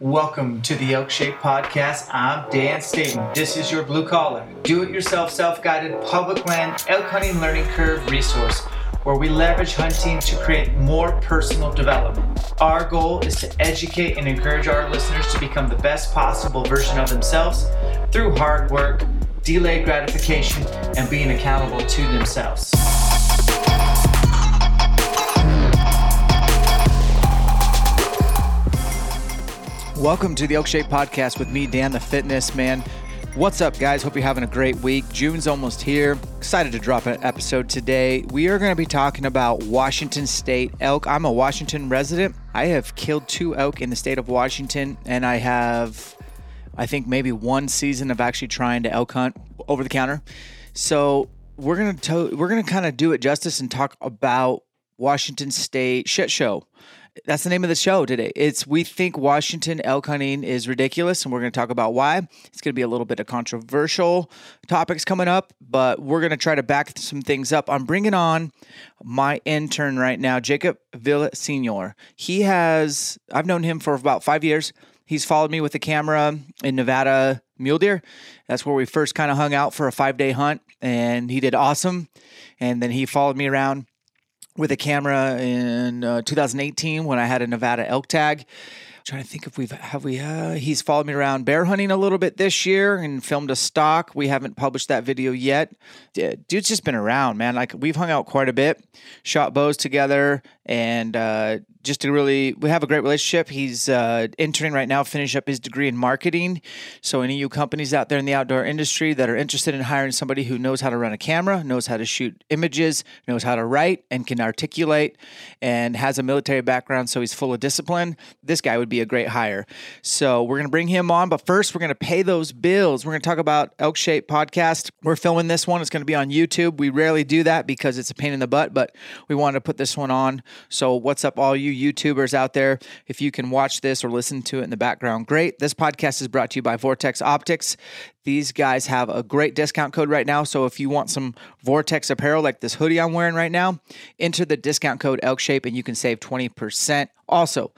Welcome to the Elk Shape Podcast. I'm Dan Staten. This is your blue collar, do it yourself, self guided public land elk hunting learning curve resource where we leverage hunting to create more personal development. Our goal is to educate and encourage our listeners to become the best possible version of themselves through hard work, delayed gratification, and being accountable to themselves. Welcome to the Elk Shape Podcast with me, Dan the Fitness Man. What's up, guys? Hope you're having a great week. June's almost here. Excited to drop an episode today. We are going to be talking about Washington State elk. I'm a Washington resident. I have killed two elk in the state of Washington, and I have, I think, maybe one season of actually trying to elk hunt over the counter. So we're gonna to- we're gonna kind of do it justice and talk about Washington State shit show. That's the name of the show today. It's We Think Washington Elk Hunting is Ridiculous, and we're going to talk about why. It's going to be a little bit of controversial topics coming up, but we're going to try to back some things up. I'm bringing on my intern right now, Jacob Villasenor. He has, I've known him for about five years. He's followed me with a camera in Nevada mule deer. That's where we first kind of hung out for a five day hunt, and he did awesome. And then he followed me around with a camera in uh, 2018 when I had a Nevada elk tag. I'm trying to think if we've have we uh, he's followed me around bear hunting a little bit this year and filmed a stock. We haven't published that video yet. Dude's just been around, man. Like we've hung out quite a bit, shot bows together, and uh, just to really we have a great relationship. He's uh, interning right now finish up his degree in marketing. So any you companies out there in the outdoor industry that are interested in hiring somebody who knows how to run a camera knows how to shoot images knows how to write and can articulate and has a military background so he's full of discipline this guy would be a great hire. So we're to bring him on but first we're to pay those bills. We're to talk about elk shape podcast. We're filming this one. It's to be on youtube. We rarely do that because it's a pain in the butt but we wanted to put this one on so what's up all you you YouTubers out there. If you can watch this or listen to it in the background, great. This podcast is brought to you by Vortex Optics. These guys have a great discount code right now. So if you want some Vortex apparel like this hoodie I'm wearing right now, enter the discount code ElkShape and you can save 20%. Also,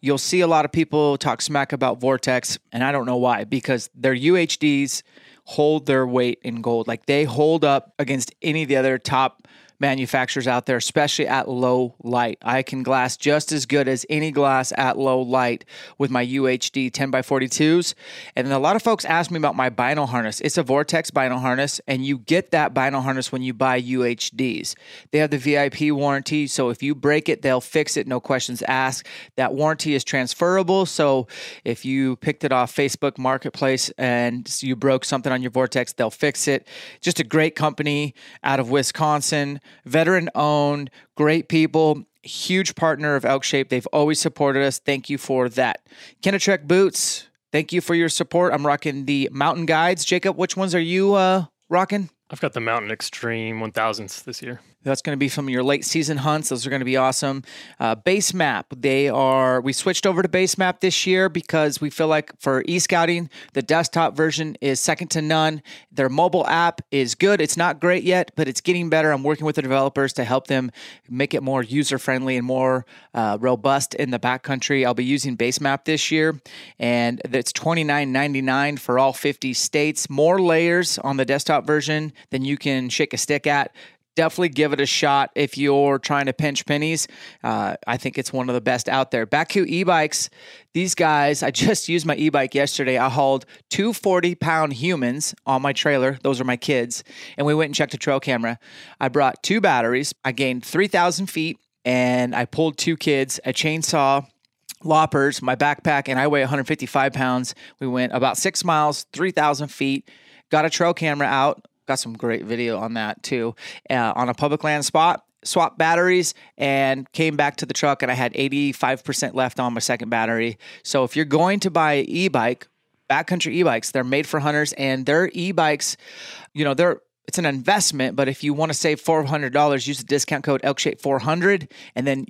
you'll see a lot of people talk smack about Vortex, and I don't know why, because their UHDs hold their weight in gold. Like they hold up against any of the other top manufacturers out there, especially at low light. I can glass just as good as any glass at low light with my UHD 10 by 42s. And a lot of folks ask me about my vinyl harness. It's a Vortex vinyl harness, and you get that vinyl harness when you buy UHDs. They have the VIP warranty, so if you break it, they'll fix it, no questions asked. That warranty is transferable, so if you picked it off Facebook Marketplace and you broke something on your Vortex, they'll fix it. Just a great company out of Wisconsin veteran owned, great people, huge partner of Elk Shape. They've always supported us. Thank you for that. Kenetrek Boots, thank you for your support. I'm rocking the Mountain Guides. Jacob, which ones are you uh, rocking? I've got the Mountain Extreme 1000s this year. That's going to be some of your late season hunts. Those are going to be awesome. Uh, base map, they are. We switched over to base map this year because we feel like for e scouting, the desktop version is second to none. Their mobile app is good. It's not great yet, but it's getting better. I'm working with the developers to help them make it more user friendly and more uh, robust in the backcountry. I'll be using base map this year, and it's $29.99 for all 50 states. More layers on the desktop version than you can shake a stick at definitely give it a shot if you're trying to pinch pennies. Uh, I think it's one of the best out there. Bakcou e-bikes, these guys, I just used my e-bike yesterday. I hauled two 40 pound humans on my trailer. Those are my kids. And we went and checked a trail camera. I brought two batteries. I gained 3,000 feet and I pulled two kids, a chainsaw, loppers, my backpack, and I weigh 155 pounds. We went about six miles, 3,000 feet, got a trail camera out, got some great video on that too, uh, on a public land spot. Swapped batteries and came back to the truck, and I had 85% left on my second battery. So, if you're going to buy an e bike, backcountry e bikes, they're made for hunters, and their e bikes, you know, they're it's an investment, but if you want to save $400, use the discount code ElkShape400 and then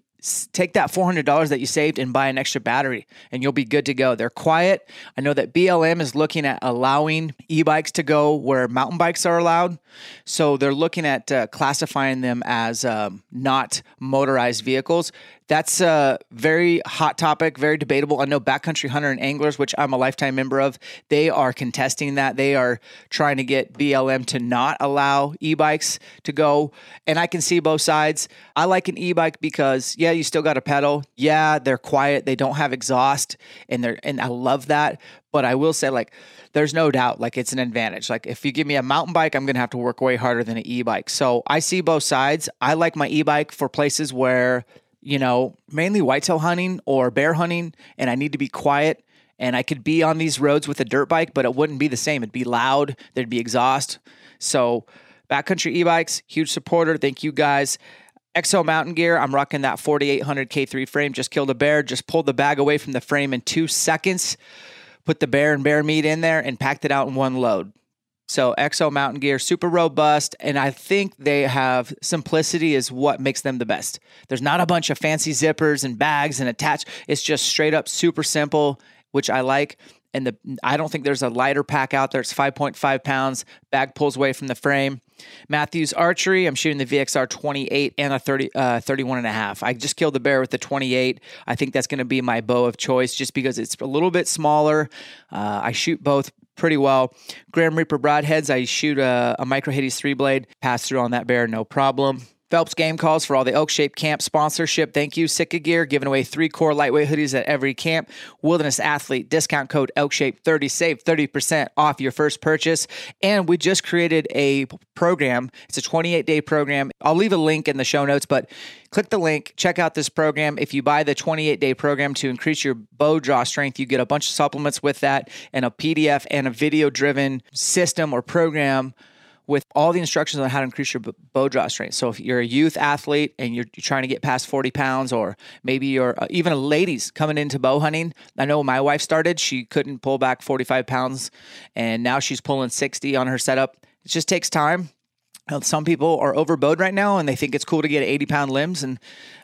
take that $400 that you saved and buy an extra battery and you'll be good to go. They're quiet. I know that BLM is looking at allowing e-bikes to go where mountain bikes are allowed. So they're looking at uh, classifying them as um, not motorized vehicles that's a very hot topic, very debatable. I know Backcountry Hunter and Anglers, which I'm a lifetime member of, they are contesting that. They are trying to get BLM to not allow e bikes to go. And I can see both sides. I like an e bike because, yeah, you still got a pedal. Yeah, they're quiet. They don't have exhaust. And they're, and I love that. But I will say, like, there's no doubt, like, it's an advantage. Like, if you give me a mountain bike, I'm going to have to work way harder than an e bike. So I see both sides. I like my e bike for places where, you know, mainly whitetail hunting or bear hunting, and I need to be quiet. And I could be on these roads with a dirt bike, but it wouldn't be the same. It'd be loud, there'd be exhaust. So, backcountry e bikes, huge supporter. Thank you guys. Exo Mountain Gear, I'm rocking that 4800 K3 frame. Just killed a bear, just pulled the bag away from the frame in two seconds, put the bear and bear meat in there, and packed it out in one load. So Exo Mountain Gear, super robust, and I think they have simplicity is what makes them the best. There's not a bunch of fancy zippers and bags and attach. It's just straight up super simple, which I like. And the I don't think there's a lighter pack out there. It's 5.5 pounds. Bag pulls away from the frame. Mathews Archery, I'm shooting the VXR 28 and a 30, uh, 31 and a half. I just killed the bear with the 28. I think that's going to be my bow of choice just because it's a little bit smaller. Uh, I shoot both pretty well. Grim Reaper broadheads, I shoot a, a Micro Hades three blade, pass through on that bear, no problem. Phelps Game Calls for all the Elk Shape Camp sponsorship. Thank you. Sitka Gear giving away three core lightweight hoodies at every camp. Wilderness Athlete discount code Elk Shape 30 save 30% off your first purchase. And we just created a program. It's a 28 day program. I'll leave a link in the show notes, but click the link, check out this program. If you buy the 28 day program to increase your bow draw strength, you get a bunch of supplements with that and a PDF and a video driven system or program with all the instructions on how to increase your bow draw strength. So if you're a youth athlete and you're, trying to get past 40 pounds, or maybe you're uh, even a ladies coming into bow hunting. I know my wife started; she couldn't pull back 45 pounds, and now she's pulling 60 on her setup. It just takes time. Some people are overbowed right now and they think it's cool to get 80 pound limbs. And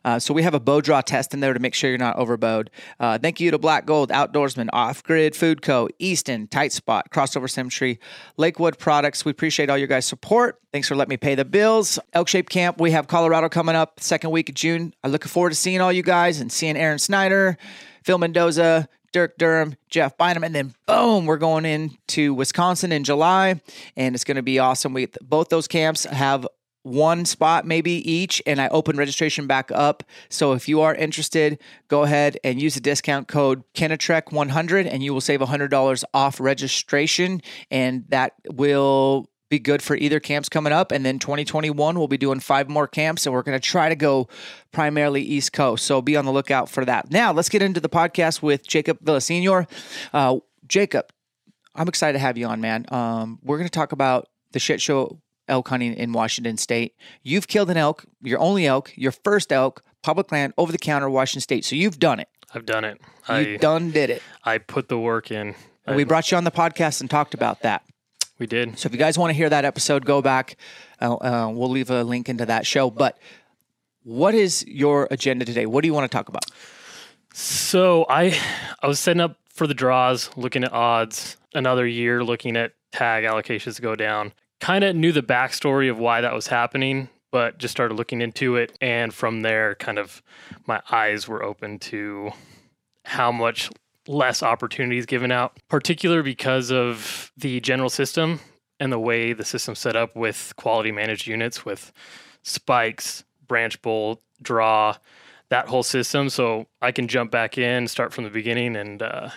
uh, so we have a bow draw test in there to make sure you're not overbowed. Uh, thank you to Black Gold, Outdoorsman, Off Grid Food Co., Easton, Tight Spot, Crossover Symmetry, Lakewood Products. We appreciate all your guys' support. Thanks for letting me pay the bills. Elk Shape Camp, we have Colorado coming up second week of June. I'm looking forward to seeing all you guys and seeing Aaron Snyder, Phil Mendoza, Dirk Durham, Jeff Bynum, and then boom, we're going into Wisconsin in July, and it's going to be awesome. We both those camps have one spot maybe each and I open registration back up. So if you are interested, go ahead and use the discount code Kenetrek100 and you will save $100 off registration and that will be good for either camps coming up. And then 2021, we'll be doing five more camps, and we're going to try to go primarily East Coast. So be on the lookout for that. Now, let's get into the podcast with Jacob Villasenor. Uh, Jacob, I'm excited to have you on, man. Um, we're going to talk about the shit show elk hunting in Washington State. You've killed an elk, your only elk, your first elk, public land, over the counter, Washington State. So you've done it. I've done it. You I done did it. I put the work in. And we brought you on the podcast and talked about that. We did. So if you guys want to hear that episode, go back. Uh, uh, we'll leave a link into that show. But what is your agenda today? What do you want to talk about? So I I was setting up for the draws, looking at odds, another year looking at tag allocations go down. Kind of knew the backstory of why that was happening, but just started looking into it. And from there, kind of my eyes were open to how much less opportunities given out, particular because of the general system and the way the system's set up with quality managed units with spikes, branch bolt, draw, that whole system. So I can jump back in, start from the beginning, and uh,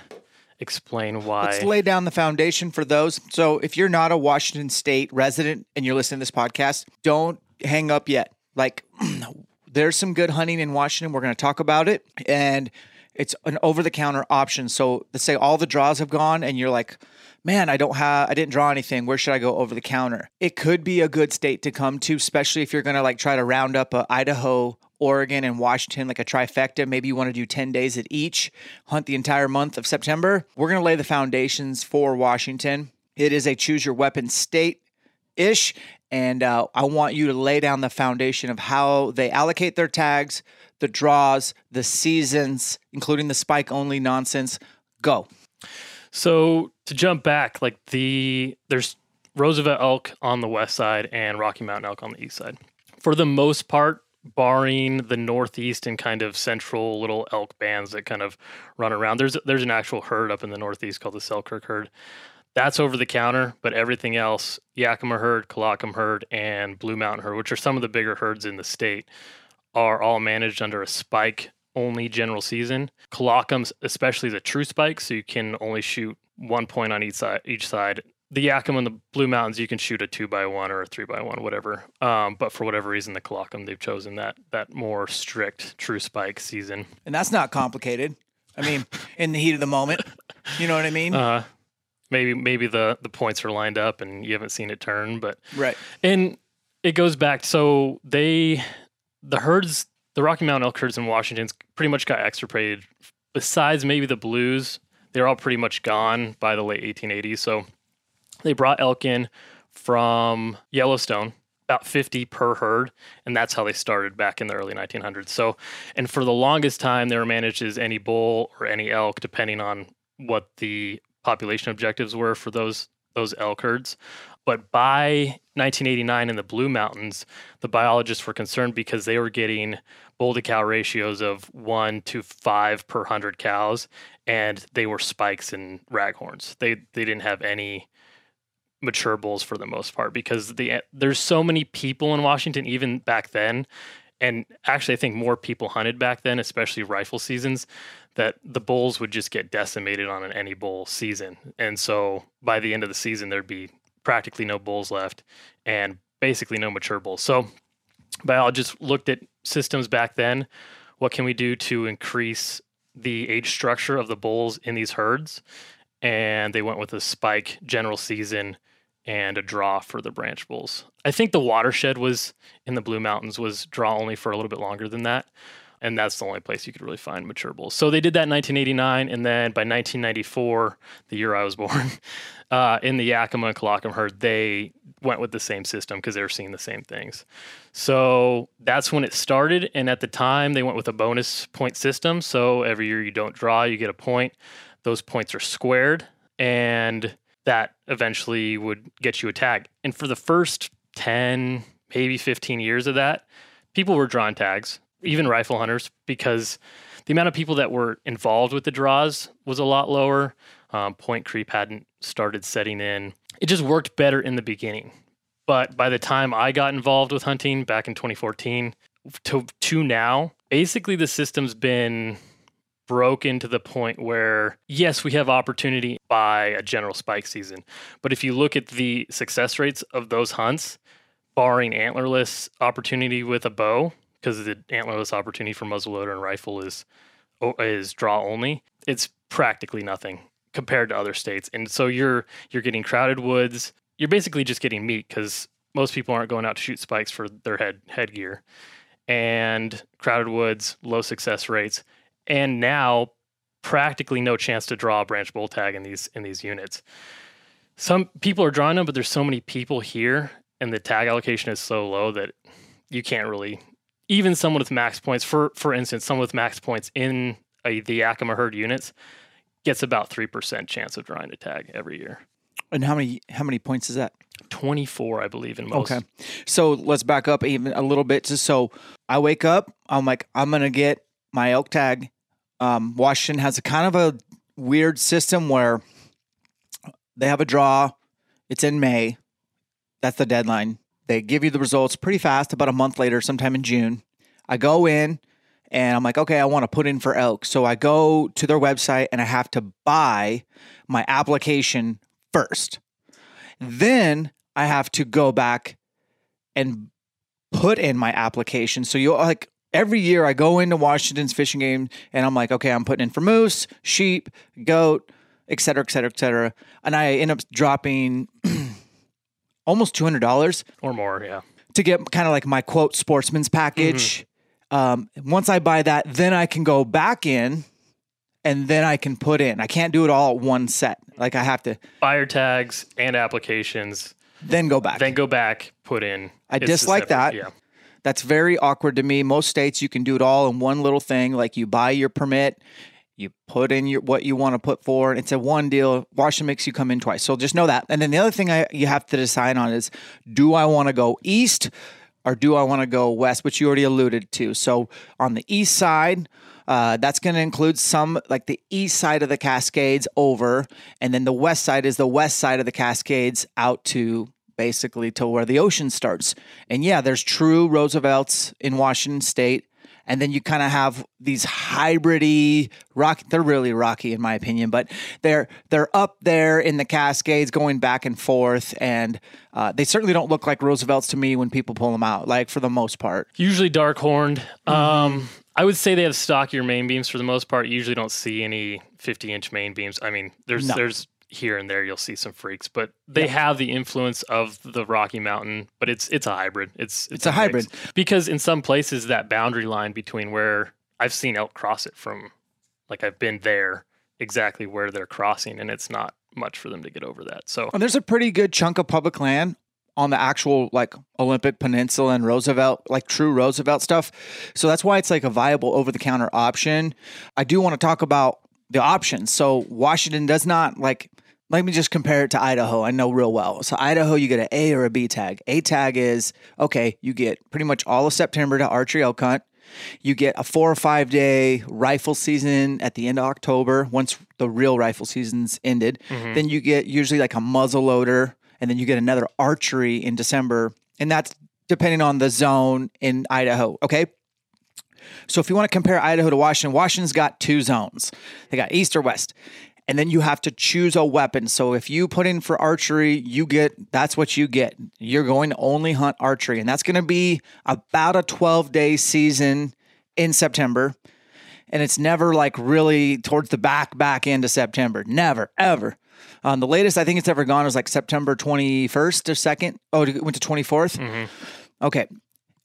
explain why. Let's lay down the foundation for those. So if you're not a Washington State resident and you're listening to this podcast, don't hang up yet. Like there's some good hunting in Washington. We're going to talk about it. And it's an over the counter option. So let's say all the draws have gone and you're like, man, I don't have, I didn't draw anything. Where should I go over the counter? It could be a good state to come to, especially if you're going to like try to round up a Idaho, Oregon, and Washington, like a trifecta. Maybe you want to do 10 days at each, hunt the entire month of September. We're going to lay the foundations for Washington. It is a choose your weapon state ish. And uh, I want you to lay down the foundation of how they allocate their tags, the draws, the seasons, including the spike only nonsense. Go. So to jump back, like the there's Roosevelt elk on the west side and Rocky Mountain elk on the east side. For the most part, barring the northeast and kind of central little elk bands that kind of run around, there's there's an actual herd up in the northeast called the Selkirk herd. That's over the counter, but everything else, Yakima herd, Colockum herd, and Blue Mountain herd, which are some of the bigger herds in the state, are all managed under a spike only general season. Colockum's especially the true spike, so you can only shoot one point on each side. Each side. The Yakima and the Blue Mountains, you can shoot a two by one or a three by one, whatever. Um, but for whatever reason, the Colockum they've chosen that that more strict true spike season. And that's not complicated. I mean, in the heat of the moment, you know what I mean? Uh, maybe maybe the the points are lined up and you haven't seen it turn, but right. And it goes back. So they the herds, the Rocky Mountain elk herds in Washington's pretty much got extirpated. Besides maybe the blues, they're all pretty much gone by the late 1880s. So they brought elk in from Yellowstone, about 50 per herd, and that's how they started back in the early 1900s. So, and for the longest time, they were managed as any bull or any elk, depending on what the population objectives were for those those elk herds. But by 1989 in the Blue Mountains, the biologists were concerned because they were getting bull to cow ratios of one to five per hundred cows, and they were spikes and raghorns. They they didn't have any mature bulls for the most part because the there's so many people in Washington even back then, and actually I think more people hunted back then, especially rifle seasons, that the bulls would just get decimated on an any bull season, and so by the end of the season there'd be practically no bulls left and basically no mature bulls. So biologists looked at systems back then. What can we do to increase the age structure of the bulls in these herds? And they went with a spike general season and a draw for the branch bulls. I think the watershed was in the Blue Mountains was draw only for a little bit longer than that. And that's the only place you could really find mature bulls. So they did that in 1989. And then by 1994, the year I was born, uh, in the Yakima and Colockum herd, they went with the same system because they were seeing the same things. So that's when it started. And at the time, they went with a bonus point system. So every year you don't draw, you get a point. Those points are squared, and that eventually would get you a tag. And for the first 10, maybe 15 years of that, people were drawing tags, even rifle hunters, because the amount of people that were involved with the draws was a lot lower. Um, point creep hadn't started setting in. It just worked better in the beginning. But by the time I got involved with hunting back in 2014 to, to now, basically the system's been broken to the point where, yes, we have opportunity by a general spike season. But if you look at the success rates of those hunts, barring antlerless opportunity with a bow, because the antlerless opportunity for muzzleloader and rifle is is draw only, it's practically nothing compared to other states. And so you're you're getting crowded woods. You're basically just getting meat because most people aren't going out to shoot spikes for their head headgear. And crowded woods, low success rates, and now practically no chance to draw a branch bull tag in these in these units. Some people are drawing them, but there's so many people here, and the tag allocation is so low that you can't really. Even someone with max points, for for instance, someone with max points in a, the Yakima herd units, gets about 3% chance of drawing a tag every year. And how many how many points is that? 24, I believe, in most. Okay. So let's back up even a little bit. Just so I wake up, I'm like, I'm gonna get my elk tag. Um, Washington has a kind of a weird system where they have a draw. It's in May. That's the deadline. They give you the results pretty fast, about a month later, sometime in June. I go in and I'm like, okay, I want to put in for elk. So I go to their website and I have to buy my application first. Then I have to go back and put in my application. So you like every year I go into Washington's fishing game and I'm like, okay, I'm putting in for moose, sheep, goat, et cetera, et cetera, et cetera. And I end up dropping almost $200 or more. Yeah. to get kind of like my quote sportsman's package. Um, once I buy that, then I can go back in and then I can put in. I can't do it all at one set. Like I have to Buyer tags and applications, then go back. then go back, put in. I It's dislike that. Yeah. That's very awkward to me. Most states you can do it all in one little thing. Like you buy your permit, you put in your what you want to put for. It's a one deal. Washington makes you come in twice. So just know that. And then the other thing I you have to decide on is do I want to go east or do I want to go west, which you already alluded to. So on the east side, uh, that's going to include some like the east side of the Cascades over, and then the west side is the west side of the Cascades out to basically to where the ocean starts. And yeah, there's true Roosevelts in Washington State. And then you kind of have these hybridy rock. They're really rocky, in my opinion, but they're they're up there in the Cascades, going back and forth, and uh, they certainly don't look like Roosevelts to me when people pull them out. Like for the most part, Usually dark horned. Mm-hmm. Um, I would say they have stockier main beams for the most part. You usually don't see any 50 inch main beams. I mean, there's No. there's here and there you'll see some freaks, but they have the influence of the Rocky Mountain. But it's it's a hybrid. It's It's a mix. hybrid. because in some places that boundary line between where I've seen elk cross it from, like I've been there exactly where they're crossing, and it's not much for them to get over that. So And there's a pretty good chunk of public land on the actual like Olympic Peninsula and Roosevelt, like true Roosevelt stuff. So that's why it's like a viable over the counter option. I do want to talk about the options. So Washington does not like let me just compare it to Idaho. I know real well. So Idaho, you get an A or a B tag. A tag is okay, you get pretty much all of September to archery elk hunt. You get a four or five day rifle season at the end of October once the real rifle season's ended. Mm-hmm. Then you get usually like a muzzle loader, and then you get another archery in December. And that's depending on the zone in Idaho. Okay. So if you want to compare Idaho to Washington, Washington's got two zones. They got east or west. And then you have to choose a weapon. So if you put in for archery, you get that's what you get. You're going to only hunt archery. And that's going to be about a 12 day season in September. And it's never like really towards the back, back end of September. Never, ever. Um, the latest I think it's ever gone was like September 21st or 2nd. Oh, it went to 24th. Okay.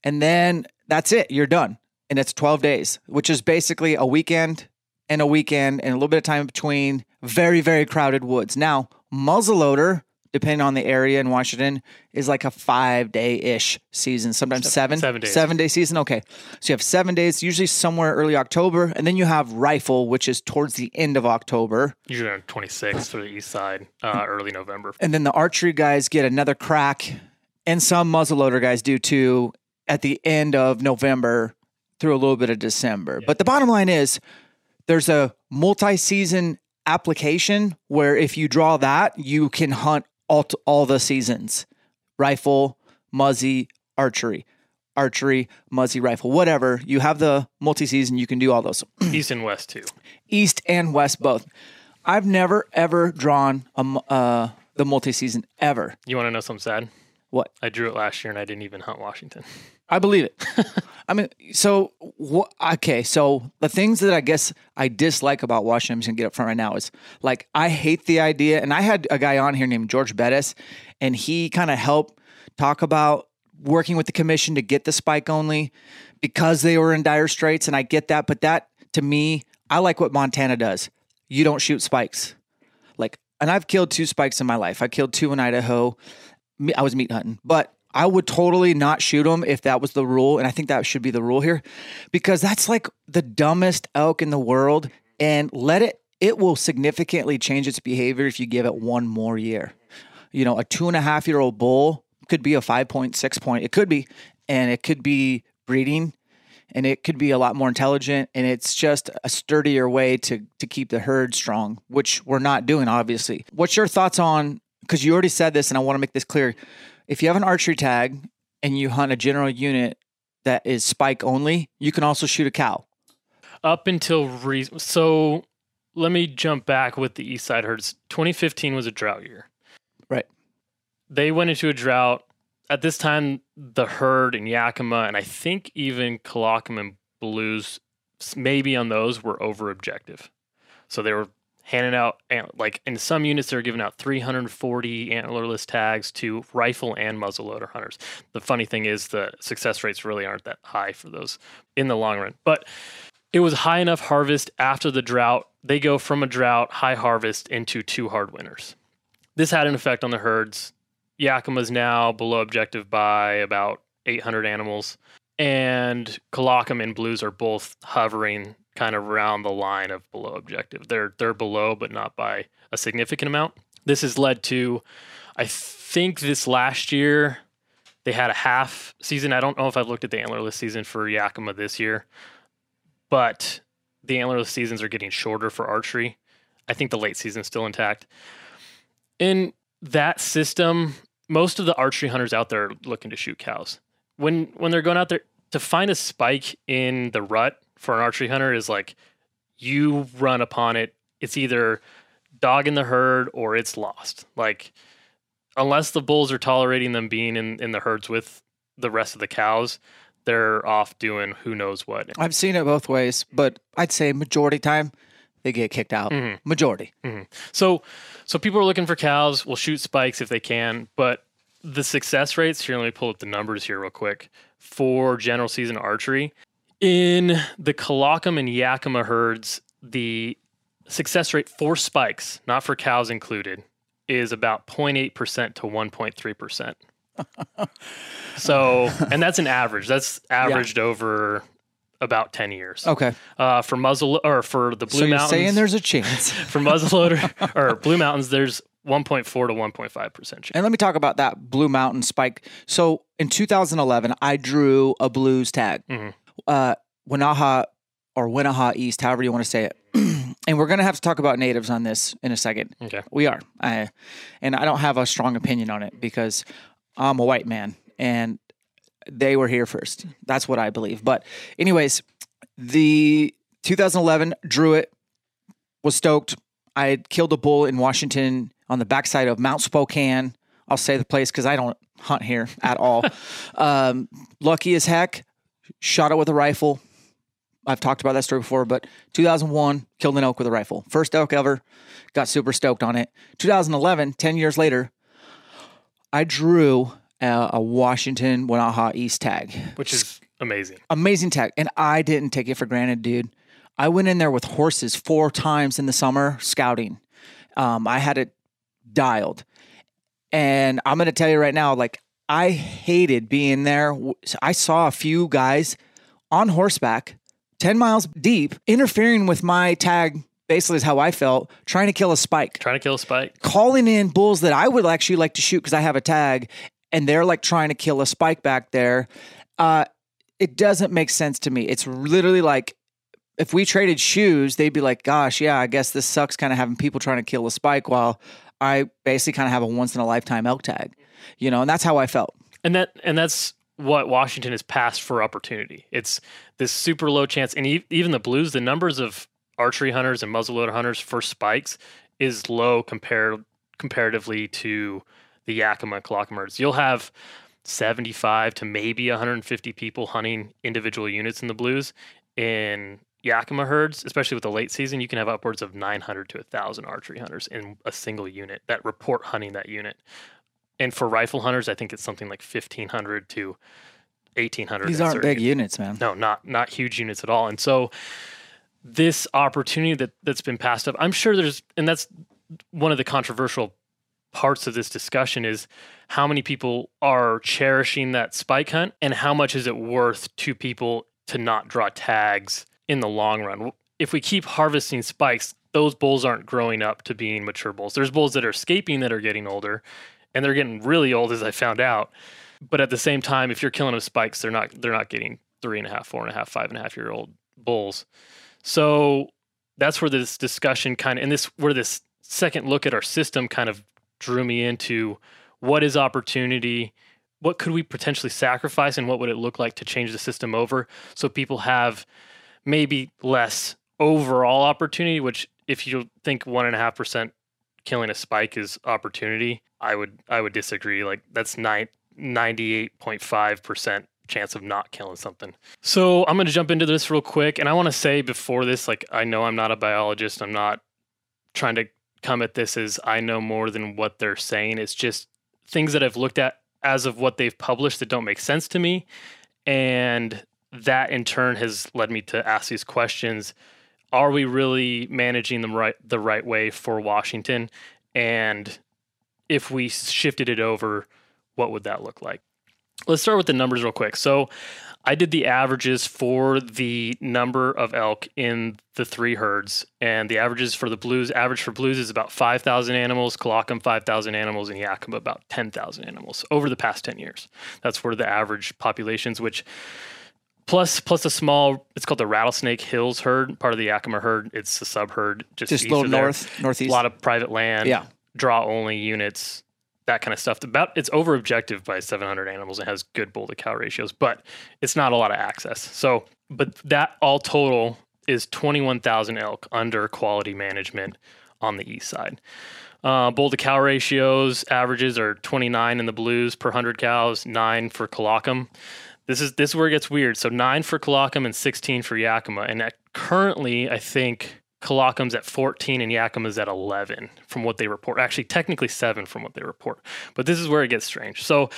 And then that's it. You're done. And it's 12 days, which is basically a weekend and a weekend and a little bit of time between very, very crowded woods. Now, muzzleloader, depending on the area in Washington, is like a five day ish season, sometimes seven. seven days. Seven day season. Okay. So you have seven days, usually somewhere early October. And then you have rifle, which is towards the end of October. usually on 26th for the east side, uh, early November. And then the archery guys get another crack, and some muzzleloader guys do too at the end of November through a little bit of December. But the bottom line is there's a multi season application where if you draw that, you can hunt all, all the seasons rifle, muzzy, archery. Archery, muzzy, rifle, whatever. You have the multi season, you can do all those. East and west too. East and West both. I've never ever drawn a, uh, the multi season ever. You want to know something sad? What? I drew it last year and I didn't even hunt Washington. I believe it. I mean, so wh- okay. So the things that I guess I dislike about Washington, I'm just gonna get up front right now is like I hate the idea. And I had a guy on here named George Bettis, and he kind of helped talk about working with the commission to get the spike only because they were in dire straits. And I get that, but that to me, I like what Montana does. You don't shoot spikes. Like, and I've killed two spikes in my life. I killed two in Idaho. I was meat hunting, but I would totally not shoot them if that was the rule. And I think that should be the rule here because that's like the dumbest elk in the world. And let it, it will significantly change its behavior if you give it one more year. You know, a two and a half year old bull could be a 5.6 point. It could be, and it could be breeding and it could be a lot more intelligent and it's just a sturdier way to to keep the herd strong which we're not doing obviously what's your thoughts on because you already said this and i want to make this clear if you have an archery tag and you hunt a general unit that is spike only, you can also shoot a cow. Up until re- so, let me jump back with the East Side herds. 2015 was a drought year. Right. They went into a drought. At this time, the herd in Yakima and I think even Colockum and Blues, maybe on those, were over objective. So they were handing out eh, like in some units they're giving out 340 antlerless tags to rifle and muzzleloader hunters. The funny thing is the success rates really aren't that high for those in the long run. But it was high enough harvest after the drought. They go from a drought, high harvest into two hard winters. This had an effect on the herds. Yakima's now below objective by about 800 animals, and Colockum and Blues are both hovering kind of around the line of below objective. They're they're below, but not by a significant amount. This has led to, I think this last year they had a half season. I don't know if I've looked at the antlerless season for Yakima this year, but the antlerless seasons are getting shorter for archery. I think the late season's still intact. In that system, most of the archery hunters out there are looking to shoot cows. When when they're going out there to find a spike in the rut for an archery hunter is like you run upon it. It's either dog in the herd or it's lost. Like unless the bulls are tolerating them being in, in the herds with the rest of the cows, they're off doing who knows what. I've seen it both ways, but I'd say majority time they get kicked out. Mhm. Majority. Mhm. So, so people are looking for cows. Will shoot spikes if they can, but the success rates here. Let me pull up the numbers here real quick for general season archery. In the Colockum and Yakima herds, the success rate for spikes, not for cows included, is about 0.8% to 1.3%. so, and that's an average. That's averaged over about 10 years. Okay. Uh, for muzzle or for the Blue so you're Mountains, saying there's a chance. for muzzleloader or Blue Mountains, there's 1.4 to 1.5 percent chance. and let me talk about that Blue Mountain spike. So in 2011, I drew a blues tag. Mhm. Uh, Wenaha or Wenaha East, however you want to say it. and we're going to have to talk about natives on this in a second. Okay. We are. I, and I don't have a strong opinion on it because I'm a white man and they were here first. That's what I believe. But, anyways, the 2011 drew it, was stoked. I had killed a bull in Washington on the backside of Mount Spokane. I'll say the place because I don't hunt here at all. um, lucky as heck, shot it with a rifle. I've talked about that story before, but 2001, killed an elk with a rifle. First elk ever. Got super stoked on it. 2011, 10 years later, I drew a, a Washington Wenaha East tag. Which is amazing. Amazing tag. And I didn't take it for granted, dude. I went in there with horses four times in the summer scouting. Um, I had it dialed. And I'm going to tell you right now, like, I hated being there. I saw a few guys on horseback, 10 miles deep, interfering with my tag. Basically, is how I felt, trying to kill a spike Trying to kill a spike. calling in bulls that I would actually like to shoot because I have a tag, and they're like trying to kill a spike back there. Uh, it doesn't make sense to me. It's literally like if we traded shoes, they'd be like, "Gosh, yeah, I guess this sucks." Kind of having people trying to kill a spike while I basically kind of have a once in a lifetime elk tag, you know, and that's how I felt. And that and that's what Washington has passed for opportunity. It's this super low chance, and e- even the Blues, the numbers of archery hunters and muzzleloader hunters for spikes is low compared comparatively to the Yakima herds. You'll have 75 to maybe 150 people hunting individual units in the Blues. In Yakima herds, especially with the late season, you can have upwards of 900 to 1,000 archery hunters in a single unit that report hunting that unit. And for rifle hunters, I think it's something like 1,500 to 1,800. These aren't big units, man. no, not not huge units at all. And so this opportunity that that's been passed up, I'm sure there's and that's one of the controversial parts of this discussion is how many people are cherishing that spike hunt and how much is it worth to people to not draw tags in the long run. If we keep harvesting spikes, those bulls aren't growing up to being mature bulls. There's bulls that are escaping that are getting older and they're getting really old as I found out. But at the same time, if you're killing them spikes, they're not they're not getting three and a half, four and a half, five and a half year old bulls. So that's where this discussion kind of and this where this second look at our system kind of drew me into what is opportunity, what could we potentially sacrifice and what would it look like to change the system over so people have maybe less overall opportunity, which if you think one and a half percent killing a spike is opportunity, I would I would disagree. Like that's nine, 98.5 percent chance of not killing something. So I'm gonna jump into this real quick. And I wanna say before this, like I know I'm not a biologist, I'm not trying to come at this as I know more than what they're saying. It's just things that I've looked at as of what they've published that don't make sense to me. And that in turn has led me to ask these questions. Are we really managing them right the right way for Washington? And if we shifted it over, what would that look like? Let's start with the numbers real quick. So I did the averages for the number of elk in the three herds, and the averages for the blues. Average for blues is about five thousand animals, Colockum five thousand animals, and Yakima about ten thousand animals over the past ten years. That's where the average populations, which plus plus a small, it's called the Rattlesnake Hills herd, part of the Yakima herd. It's a sub herd, just Just a east little of there. north, northeast. A lot of private land, Yeah. draw only units, that kind of stuff. About it's over objective by 700 animals and has good bull to cow ratios, but it's not a lot of access. So, but that all total is 21,000 elk under quality management on the east side. Uh, bull to cow ratios averages are 29 in the blues per 100 cows, nine for Colockum. This is this is where it gets weird. So nine for Colockum and 16 for Yakima, and at, currently I think Colockum's at 14 and Yakima's at 11 from what they report. Actually, technically seven from what they report. But this is where it gets strange. So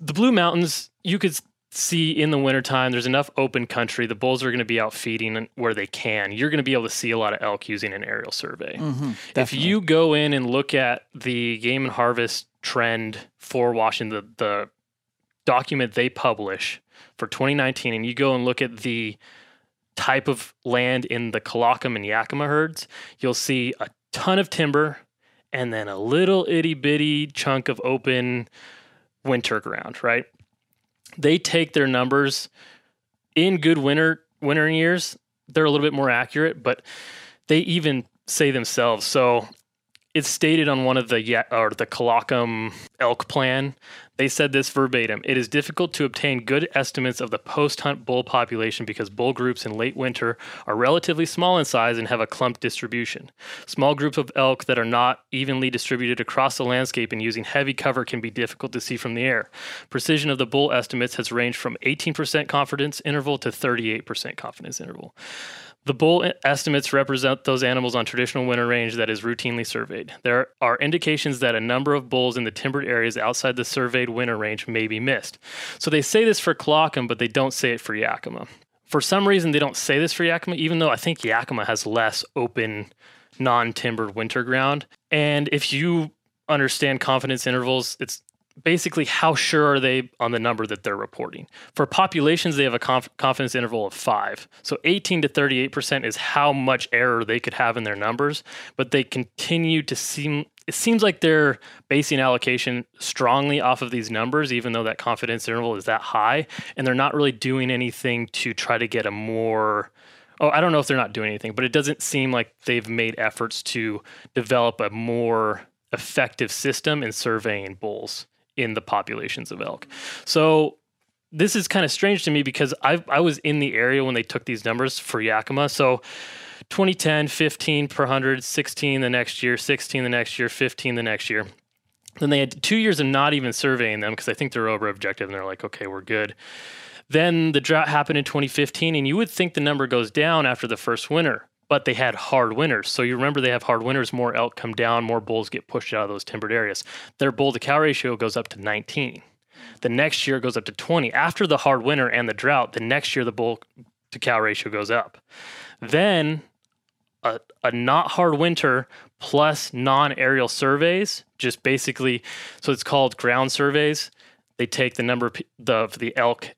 the Blue Mountains, you could see in the wintertime, there's enough open country. The bulls are going to be out feeding where they can. You're going to be able to see a lot of elk using an aerial survey. Mm-hmm, If you go in and look at the game and harvest trend for Washington, the, the document they publish for 2019, and you go and look at the type of land in the Colockum and Yakima herds, you'll see a ton of timber and then a little itty bitty chunk of open winter ground, right? They take their numbers in good winter winter years, they're a little bit more accurate, but they even say themselves. So it's stated on one of the or the Colockum elk plan. They said this verbatim: "It is difficult to obtain good estimates of the post-hunt bull population because bull groups in late winter are relatively small in size and have a clumped distribution. Small groups of elk that are not evenly distributed across the landscape and using heavy cover can be difficult to see from the air. Precision of the bull estimates has ranged from 18% confidence interval to 38% confidence interval." The bull estimates represent those animals on traditional winter range that is routinely surveyed. There are indications that a number of bulls in the timbered areas outside the surveyed winter range may be missed. So they say this for Colockum, but they don't say it for Yakima. For some reason, they don't say this for Yakima, even though I think Yakima has less open, non timbered winter ground. And if you understand confidence intervals, it's basically how sure are they on the number that they're reporting. For populations they have a conf- confidence interval of five. So 18 to 38 percent is how much error they could have in their numbers but they continue to seem it seems like they're basing allocation strongly off of these numbers even though that confidence interval is that high and they're not really doing anything to try to get a more oh i don't know if they're not doing anything but it doesn't seem like they've made efforts to develop a more effective system in surveying bulls in the populations of elk. So this is kind of strange to me because I I was in the area when they took these numbers for Yakima. So 2010, 15 per 100, 16 the next year, 16 the next year, 15 the next year. Then they had two years of not even surveying them because I think they're over objective and they're like, okay, we're good. Then the drought happened in 2015, and you would think the number goes down after the first winter, but they had hard winters. So you remember they have hard winters, more elk come down, more bulls get pushed out of those timbered areas. Their bull to cow ratio goes up to 19. The next year goes up to 20. After the hard winter and the drought, the next year the bull to cow ratio goes up. Then a, a not hard winter plus non aerial surveys, just basically, so it's called ground surveys. They take the number of the, the elk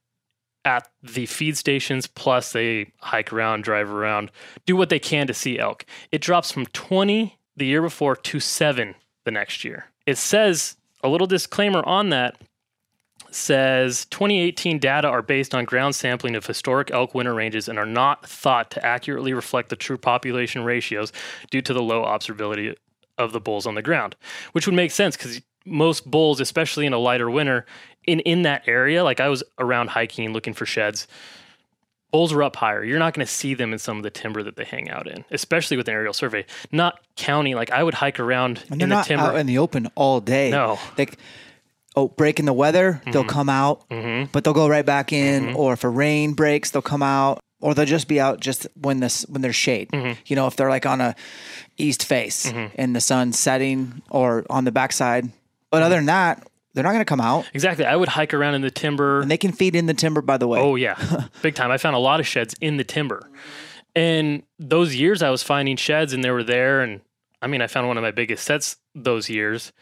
at the feed stations, plus they hike around, drive around, do what they can to see elk. It drops from 20 the year before to seven the next year. It says a little disclaimer on that says 2018 data are based on ground sampling of historic elk winter ranges and are not thought to accurately reflect the true population ratios due to the low observability of the bulls on the ground, which would make sense because most bulls, especially in a lighter winter, in in that area, like I was around hiking looking for sheds. Bulls are up higher. You're not going to see them in some of the timber that they hang out in, especially with an aerial survey. Not counting, like I would hike around And in the not timber. out in the open all day. No. They, oh, breaking the weather, they'll Mm-hmm. come out, but they'll go right back in. Or if a rain breaks, they'll come out. Or they'll just be out just when this when there's shade. Mm-hmm. You know, if they're like on a east face and the sun's setting, or on the backside. But other than that, they're not going to come out. exactly. I would hike around in the timber. And they can feed in the timber, by the way. Oh yeah, big time. I found a lot of sheds in the timber, and those years I was finding sheds, and they were there. And I mean, I found one of my biggest sets those years.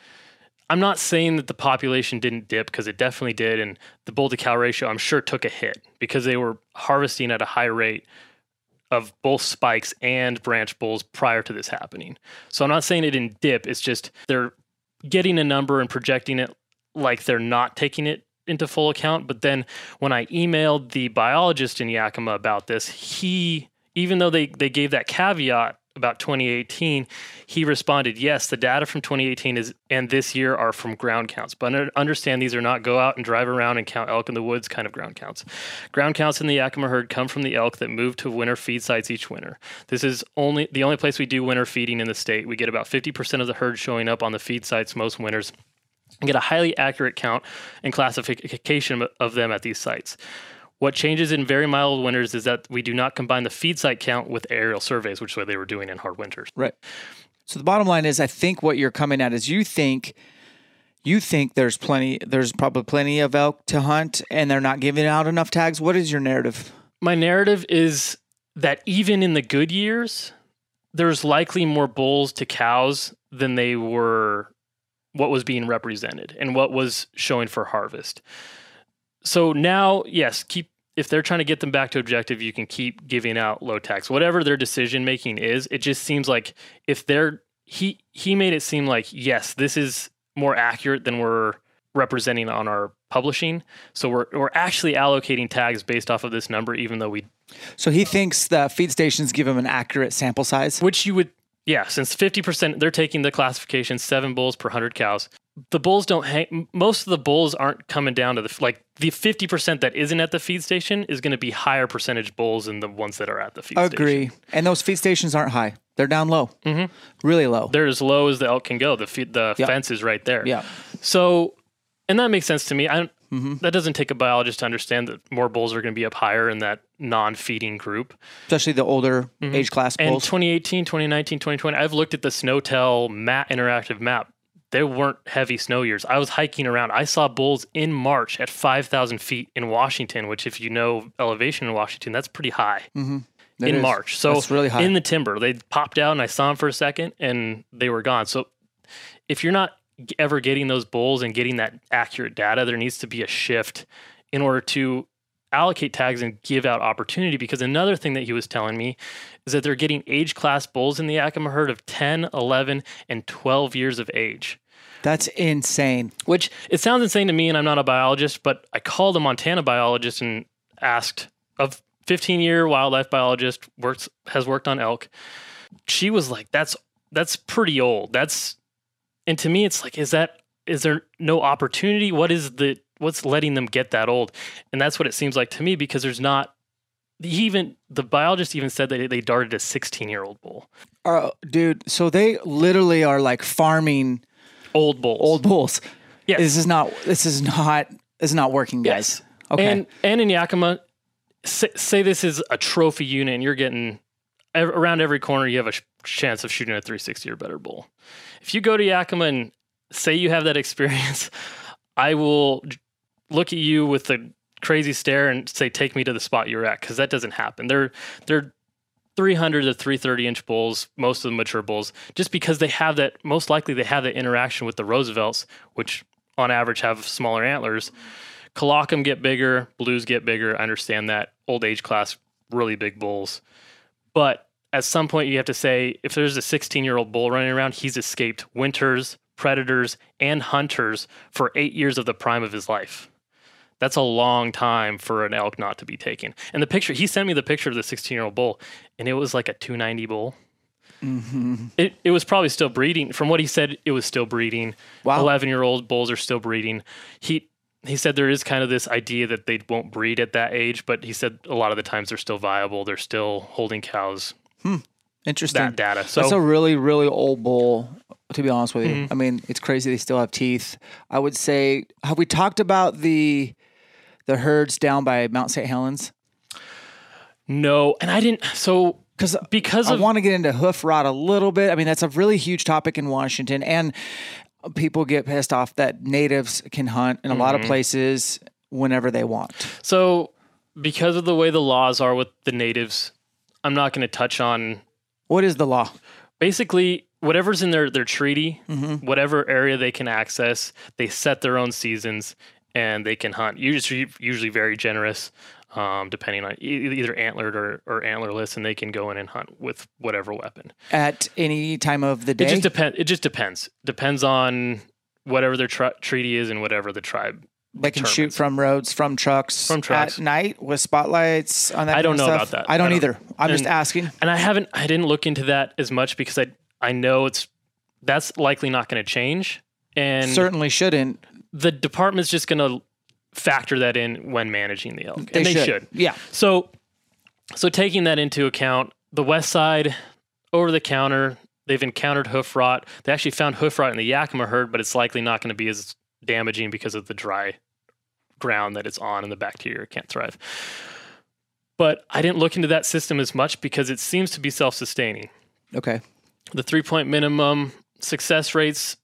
I'm not saying that the population didn't dip because it definitely did, and the bull to cow ratio I'm sure took a hit because they were harvesting at a high rate of both spikes and branch bulls prior to this happening. So I'm not saying it didn't dip. It's just they're getting a number and projecting it like they're not taking it into full account. But then when I emailed the biologist in Yakima about this, he, even though they, they gave that caveat about 2018, he responded, yes, the data from 2018 is and this year are from ground counts. But understand these are not go out and drive around and count elk in the woods kind of ground counts. Ground counts in the Yakima herd come from the elk that move to winter feed sites each winter. This is only the only place we do winter feeding in the state. We get about 50% of the herd showing up on the feed sites most winters and get a highly accurate count and classification of them at these sites. What changes in very mild winters is that we do not combine the feed site count with aerial surveys, which is what they were doing in hard winters. Right. So the bottom line is, I think what you're coming at is you think you think there's plenty, there's probably plenty of elk to hunt, and they're not giving out enough tags. What is your narrative? My narrative is that even in the good years, there's likely more bulls to cows than they were what was being represented and what was showing for harvest. So now, yes, keep if they're trying to get them back to objective, you can keep giving out low tax. Whatever their decision making is, it just seems like if they're he he made it seem like yes, this is more accurate than we're representing on our publishing. So we're we're actually allocating tags based off of this number, even though we So he thinks that feed stations give him an accurate sample size. which you would yeah since 50% they're taking the classification seven bulls per 100 cows the bulls don't hang most of the bulls aren't coming down to the like the 50% that isn't at the feed station is going to be higher percentage bulls than the ones that are at the feed station Agree. And those feed stations aren't high; they're down low, mm-hmm. really low. they're as low as the elk can go the feed, the Yeah. fence is right there Yeah. so and that makes sense to me I Mm-hmm. that doesn't take a biologist to understand that more bulls are going to be up higher in that non-feeding group Especially the older age class And bulls. 2018, 2019, 2020, I've looked at the SNOTEL map, interactive map. They weren't heavy snow years. I was hiking around. I saw bulls in March at 5,000 feet in Washington, which, if you know elevation in Washington, that's pretty high That in is- March. So that's really high. in the timber, they popped out and I saw them for a second and they were gone. So if you're not ever getting those bulls and getting that accurate data, there needs to be a shift in order to allocate tags and give out opportunity. Because another thing that he was telling me is that they're getting age class bulls in the Yakima herd of 10, 11, and 12 years of age. That's insane. Which it sounds insane to me, and I'm not a biologist, but I called a Montana biologist and asked a 15 year wildlife biologist works has worked on elk. She was like, "That's that's pretty old. That's," and to me, it's like, is that is there no opportunity? What is the what's letting them get that old? And that's what it seems like to me because there's not. He even the biologist even said that they darted a 16 year old bull, Uh, dude, so they literally are like farming old bulls, old bulls. Yes. This is not. This is not. This is not working, guys. Okay. And and in Yakima, say, say this is a trophy unit, and you're getting around every corner. You have a sh- chance of shooting a 360 or better bull. If you go to Yakima and say you have that experience, I will look at you with a crazy stare and say, "Take me to the spot you're at," because that doesn't happen. They're they're 300 to 330 inch bulls, most of the mature bulls, just because they have that. Most likely, they have that interaction with the Roosevelts, which on average have smaller antlers. Colockum get bigger, blues get bigger. I understand that. Old age class, really big bulls. But at some point, you have to say if there's a 16 year old bull running around, he's escaped winters, predators, and hunters for eight years of the prime of his life. That's a long time for an elk not to be taken. And the picture, he sent me the picture of the 16 year old bull, and it was like a 290 bull. Mm-hmm. It, it was probably still breeding. From what he said, it was still breeding. Wow. 11 year old bulls are still breeding. He he said there is kind of this idea that they won't breed at that age, but he said a lot of the times they're still viable. They're still holding cows. Interesting. That data. So That's a really, really old bull, to be honest with you. Mhm. I mean, it's crazy they still have teeth. I would say, have we talked about the the herds down by Mount St. Helens? no, and I didn't. So Because because I of want to get into hoof rot a little bit. I mean, that's a really huge topic in Washington, and people get pissed off that natives can hunt in a lot of Mm-hmm. places whenever they want. so because of the way the laws are with the natives, I'm not going to touch on What is the law? basically whatever's in their their treaty, Mm-hmm. whatever area they can access, they set their own seasons and they can hunt. Usually, usually very generous, um, depending on either antlered or, or antlerless, and they can go in and hunt with whatever weapon. At any time of the day? It just depends. It just depends. Depends on whatever their tri- treaty is and whatever the tribe. They can shoot from roads, from trucks, From trucks. at night with spotlights on that. I don't know stuff? about that. I don't I don't- either. I'm just asking. And I haven't. I didn't look into that as much because I I know it's that's likely not going to change. And Certainly shouldn't. the department's just going to factor that in when managing the elk, They, and they should. should. Yeah. So, so taking that into account, the west side, over the counter, they've encountered hoof rot. They actually found hoof rot in the Yakima herd, but it's likely not going to be as damaging because of the dry ground that it's on and the bacteria can't thrive. But I didn't look into that system as much because it seems to be self-sustaining. Okay. The three-point minimum success rates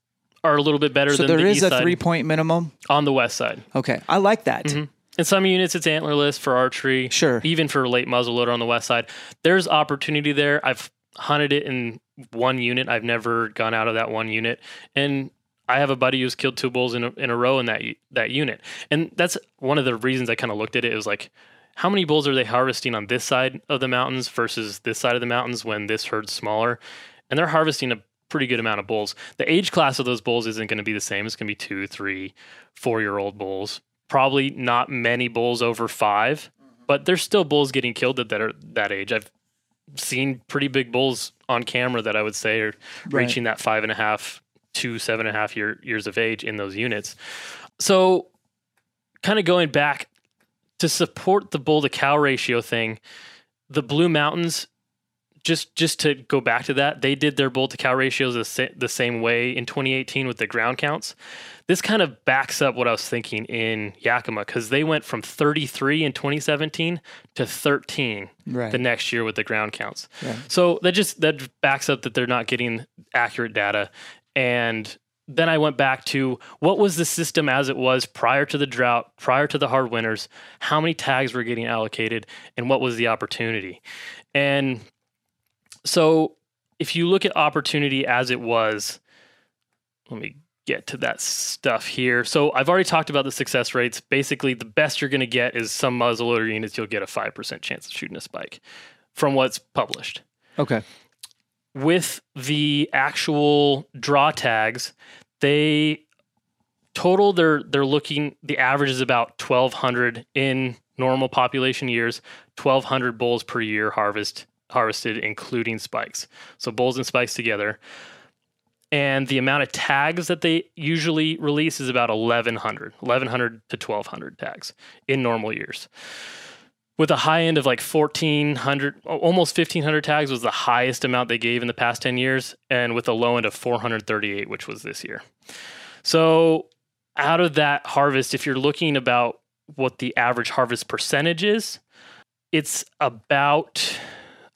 are a little bit better So than there the is east a three point minimum. on the west side. Okay. I like that. Mhm. In some units, it's antlerless for archery. Sure. Even for late muzzleloader on the west side, there's opportunity there. I've hunted it in one unit. I've never gone out of that one unit, and I have a buddy who's killed two bulls in a, in a row in that that unit. And that's one of the reasons I kind of looked at it. It was like, how many bulls are they harvesting on this side of the mountains versus this side of the mountains when this herd's smaller? And they're harvesting a pretty good amount of bulls. The age class of those bulls isn't going to be the same. It's going to be two, three, four year old bulls. Probably not many bulls over five, mm-hmm. but there's still bulls getting killed at that are that age. I've seen pretty big bulls on camera that I would say are Right. reaching that five and a half to seven and a half year, years of age in those units. So, kind of going back to support the bull to cow ratio thing, the Blue Mountains, just just to go back to that, they did their bull to cow ratios the, sa- the same way in 2018 with the ground counts. This kind of backs up what I was thinking in Yakima because they went from 33 in 2017 to 13 Right. the next year with the ground counts. Right. So that just that backs up that they're not getting accurate data. And then I went back to what was the system as it was prior to the drought, prior to the hard winters, how many tags were getting allocated, and what was the opportunity. And so if you look at opportunity as it was, let me get to that stuff here. So I've already talked about the success rates. Basically, the best you're going to get is some muzzleloader units, you'll get a 5% chance of shooting a spike from what's published. Okay. With the actual draw tags, they total they're they're looking the average is about 1200 in normal population years, 1200 bulls per year harvest harvested including spikes. So bulls and spikes together. And the amount of tags that they usually release is about 1100, 1100 to 1200 tags in normal years with a high end of like 1400 almost 1500 tags was the highest amount they gave in the past 10 years and with a low end of 438 which was this year. So out of that harvest if you're looking about what the average harvest percentage is it's about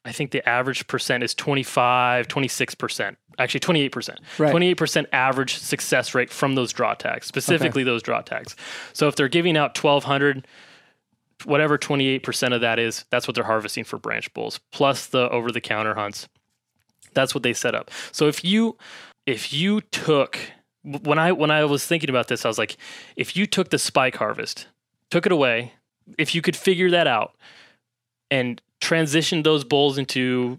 i think the average percent is 25 26% actually 28% Right. 28% average success rate from those draw tags specifically those draw tags. So if they're giving out 1200 whatever 28% of that is, that's what they're harvesting for branch bulls, plus the over the counter hunts. That's what they set up. So if you if you took when I when I was thinking about this, I was like, if you took the spike harvest, took it away, if you could figure that out and transition those bulls into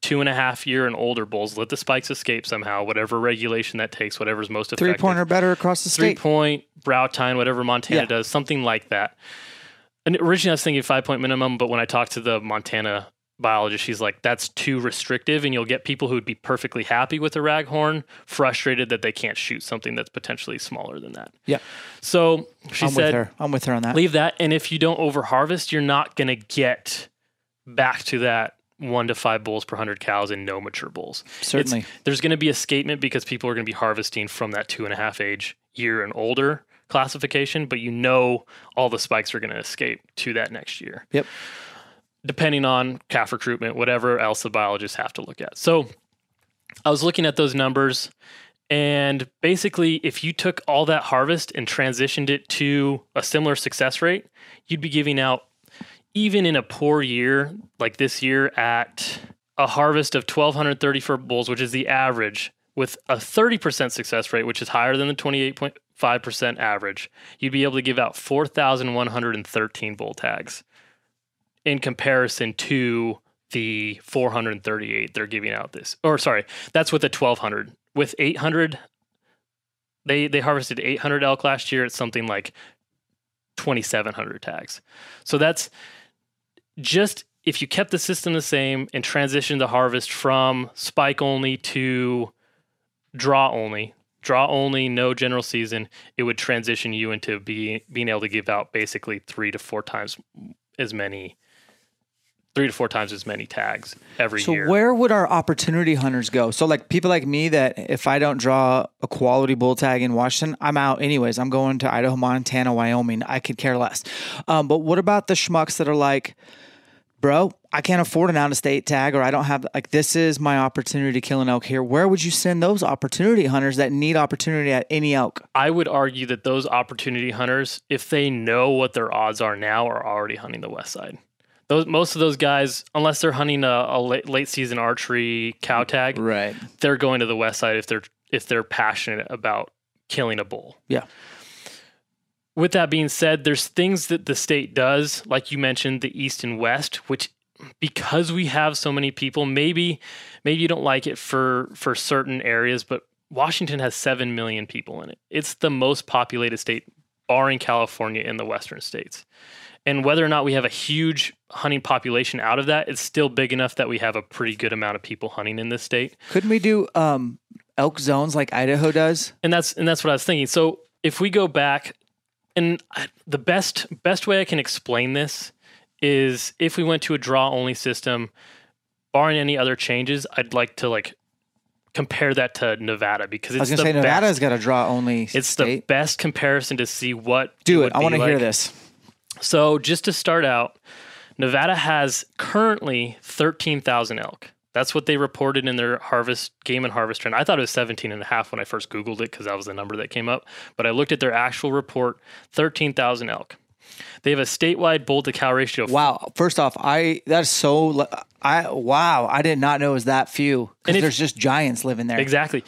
two and a half year and older bulls, let the spikes escape somehow, whatever regulation that takes, whatever's most effective Three pointer better across the three state. point, brow tine, whatever Montana Yeah. does, something like that. And originally I was thinking five point minimum, but when I talked to the Montana biologist. She's like, that's too restrictive, and you'll get people who'd be perfectly happy with a raghorn, frustrated that they can't shoot something that's potentially smaller than that. Yeah. So she I'm said, with her. I'm with her on that. leave that, and if you don't over harvest, you're not going to get back to that one to five bulls per hundred cows and no mature bulls. It's- Certainly. there's going to be escapement because people are going to be harvesting from that two and a half age year and older classification, but you know all the spikes are going to escape to that next year. Yep. Depending on calf recruitment, whatever else the biologists have to look at. So I was looking at those numbers, and basically, if you took all that harvest and transitioned it to a similar success rate, you'd be giving out, even in a poor year like this year, at a harvest of 1,234 bulls, which is the average, with a 30% success rate, which is higher than the 28.5% average, you'd be able to give out 4,113 bull tags in comparison to the 438 they're giving out this. Or sorry, that's with the 1,200. With 800, they they harvested 800 elk last year. It's something like 2,700 tags. So that's just if you kept the system the same and transitioned the harvest from spike only to draw only, draw only, no general season, it would transition you into being being able to give out basically three to four times as many, three to four times as many tags every So year. So where would our opportunity hunters go? So like people like me that if I don't draw a quality bull tag in Washington, I'm out anyways. I'm going to Idaho, Montana, Wyoming. I could care less. Um, but what about the schmucks that are like, bro, I can't afford an out of state tag or I don't have like this is my opportunity to kill an elk here. Where would you send those opportunity hunters that need opportunity at any elk? I would argue that those opportunity hunters, if they know what their odds are now, are already hunting the west side. Those most of those guys, unless they're hunting a, a late, late season archery cow tag, Right. they're going to the west side if they're if they're passionate about killing a bull. Yeah. With that being said, there's things that the state does, like you mentioned, the east and west, which because we have so many people, maybe maybe you don't like it for for certain areas, but Washington has 7 million people in it. It's the most populated state barring California and the western states. And whether or not we have a huge hunting population out of that, it's still big enough that we have a pretty good amount of people hunting in this state. Couldn't we do um, elk zones like Idaho does? and that's and that's what I was thinking. So if we go back, and uh, the best best way I can explain this is if we went to a draw only system, barring any other changes, I'd like to like compare that to Nevada because I was it's gonna the say Nevada's best, got a draw only it's the best comparison to see what do it. I want to hear this. So just to start out, Nevada has currently 13,000 elk. That's what they reported in their harvest game and harvest trend. I thought it was 17 and a half when I first Googled it because that was the number that came up. But I looked at their actual report 13,000 elk. They have a statewide bull to cow ratio. Wow. First off, I that's so I wow. I did not know it was that few because there's just giants living there. Exactly.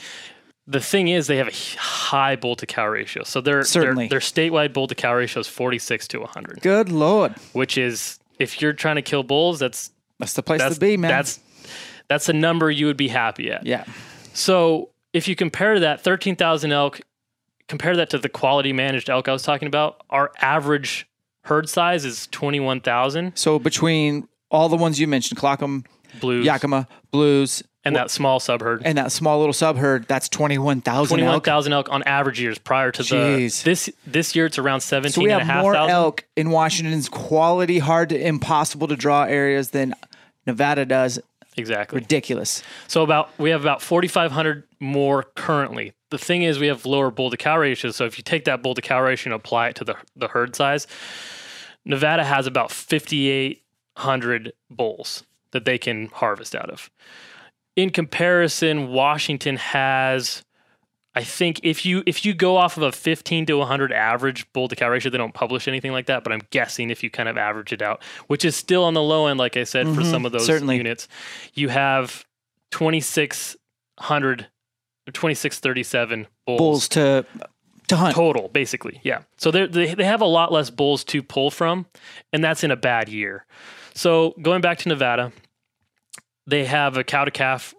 The thing is, they have a high bull to cow ratio. So their, Certainly. their, their statewide bull to cow ratio is 46 to 100, Good lord, which is, if you're trying to kill bulls, that's, that's the place to be, man. that's, that's a number you would be happy at. yeah. So if you compare that 13,000 elk, compare that to the quality managed elk I was talking about, our average herd size is 21,000 So between all the ones you mentioned, Colockum, blues Yakima, Blues, and that small sub herd. and that small little sub herd, that's twenty one thousand elk. 21,000 elk on average years prior to Jeez. the this this year it's around 17 So we and have a half more thousand. elk in Washington's quality, hard to impossible to draw areas than Nevada does. Exactly. Ridiculous. So about we have about 4,500 more currently. The thing is, we have lower bull to cow ratio. So if you take that bull to cow ratio and apply it to the the herd size, Nevada has about 5,800 bulls that they can harvest out of. In comparison, Washington has. I think if you if you go off of a 15 to 100 average bull to cow ratio, they don't publish anything like that. But I'm guessing if you kind of average it out, which is still on the low end, like I said, for mm-hmm. some of those certainly. units, you have 2,600, 2,637 bulls, Bulls to to hunt. total, basically. Yeah. So they they have a lot less bulls to pull from, and that's in a bad year. So going back to Nevada, they have a cow to calf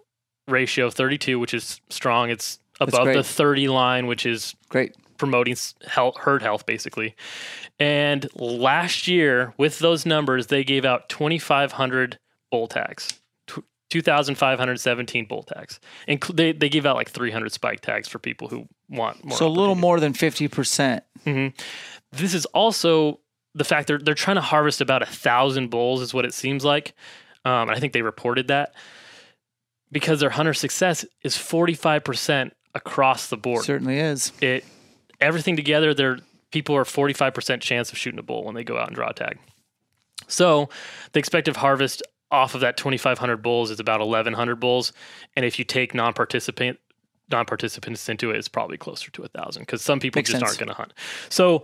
ratio of 32, which is strong. It's above the 30 line, which is Great. promoting health, herd health, basically. And last year, with those numbers, they gave out 2,500 bull tags. 2,517 bull tags. And they, they give out like 300 spike tags for people who want more. So a little more than 50%. This is also the fact they're they're trying to harvest about a thousand bulls is what it seems like, um, and I think they reported that because their hunter success is 45 percent across the board. Certainly is. It everything together, their people are 45 percent chance of shooting a bull when they go out and draw a tag. So the expected harvest off of that 2,500 bulls is about 1,100 bulls, and if you take non-participant non-participants into it, it's probably closer to a thousand because some people Makes just sense. aren't going to hunt. So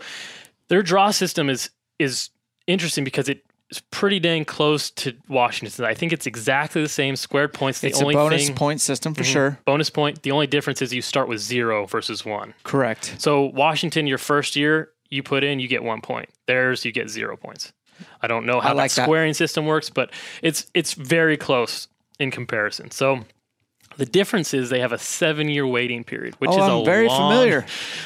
their draw system is is interesting because it is pretty dang close to Washington. I think it's exactly the same squared points. The It's a only bonus thing, point system for Mhm. sure. bonus point. The only difference is you start with zero versus one. Correct. So Washington, your first year you put in, you get one point. Theirs, you get zero points. I don't know how I like that that. squaring system works, but it's it's very close in comparison. So the difference is they have a seven year waiting period, which oh, is I'm a very long- familiar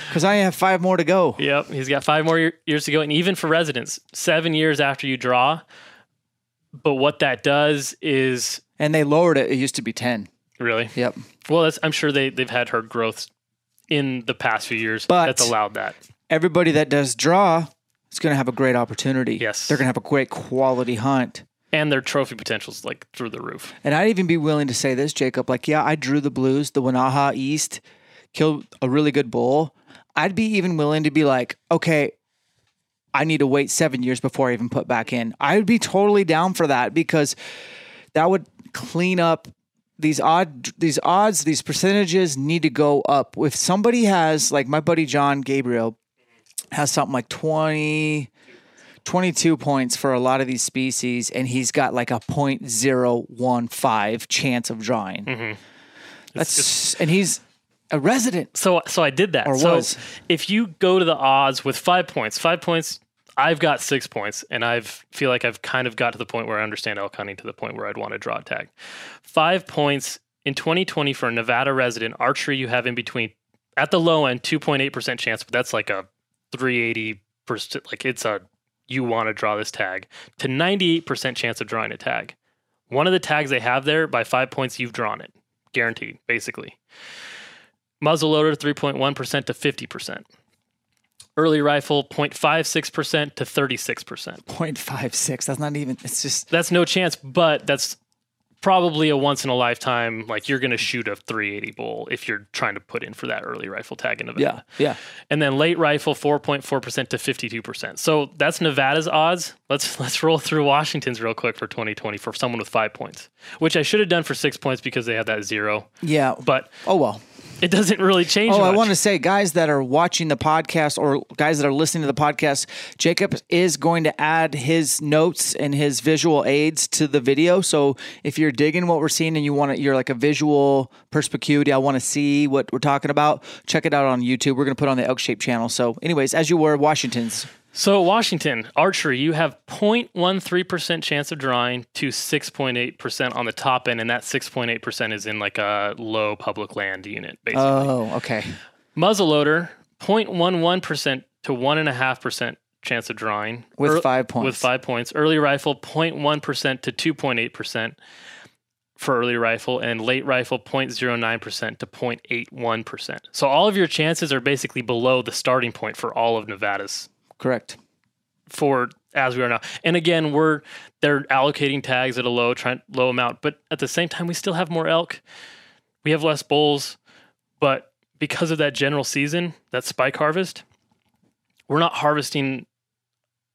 because I have five more to go. Yep, he's got five more years to go, and even for residents, seven years after you draw. But what that does is And they lowered it. It used to be 10. really Yep. well. That's, I'm sure they they've had herd growth in the past few years But- that's allowed that. Everybody that does draw is going to have a great opportunity. Yes. They're going to have a great quality hunt. And their trophy potential's like through the roof. And I'd even be willing to say this, Jacob. Like, yeah, I drew the blues, the Wenaha East, killed a really good bull. I'd be even willing to be like, okay, I need to wait seven years before I even put back in. I would be totally down for that because that would clean up these odd these odds, these percentages need to go up. If somebody has like my buddy John Gabriel has something like 20 22 points for a lot of these species and he's got like a 0.015 chance of drawing. Mm-hmm. That's and he's a resident. So so I did that. Or so was. if you go to the odds with five points, five points, I've got six points, and I've feel like I've kind of got to the point where I understand elk hunting to the point where I'd want to draw a tag. Five points in 2020 for a Nevada resident archery, you have in between at the low end 2.8 percent chance, but that's like a 380 percent. Like it's a you want to draw this tag to 98 percent chance of drawing a tag. One of the tags they have there by five points, you've drawn it, guaranteed, basically. Muzzle loader, 3.1% to 50%. Early rifle 0.56% to 36%. 0.56. That's not even it's just That's no chance, but that's probably a once in a lifetime. Like you're going to shoot a 380 bull if you're trying to put in for that early rifle tag in Nevada. yeah, yeah. And then late rifle 4.4% to 52%. So that's Nevada's odds. Let's let's roll through Washington's real quick for 2020 for someone with 5 points, which I should have done for 6 points because they had that zero. Yeah. But oh well. It doesn't really change Oh, I want to say, guys that are watching the podcast or guys that are listening to the podcast, Jacob is going to add his notes and his visual aids to the video. So if you're digging what we're seeing and you want to, you're like a visual perspicuity, I want to see what we're talking about. Check it out on YouTube. We're going to put it on the Elk Shape channel. So, anyways, as you were, Washington's. So Washington archery, you have 0.13% chance of drawing to 6.8% on the top end, and that 6.8% is in like a low public land unit, basically. Oh, okay. Muzzleloader, 0.11% to 1.5% chance of drawing. With Ear- five points. With five points. Early rifle, 0.1% to 2.8% for early rifle, and late rifle, 0.09% to 0.81%. So all of your chances are basically below the starting point for all of Nevada's Correct. for as we are now. And again, we're they're allocating tags at a low try, low amount, but at the same time, we still have more elk. We have less bulls, but because of that general season, that spike harvest, we're not harvesting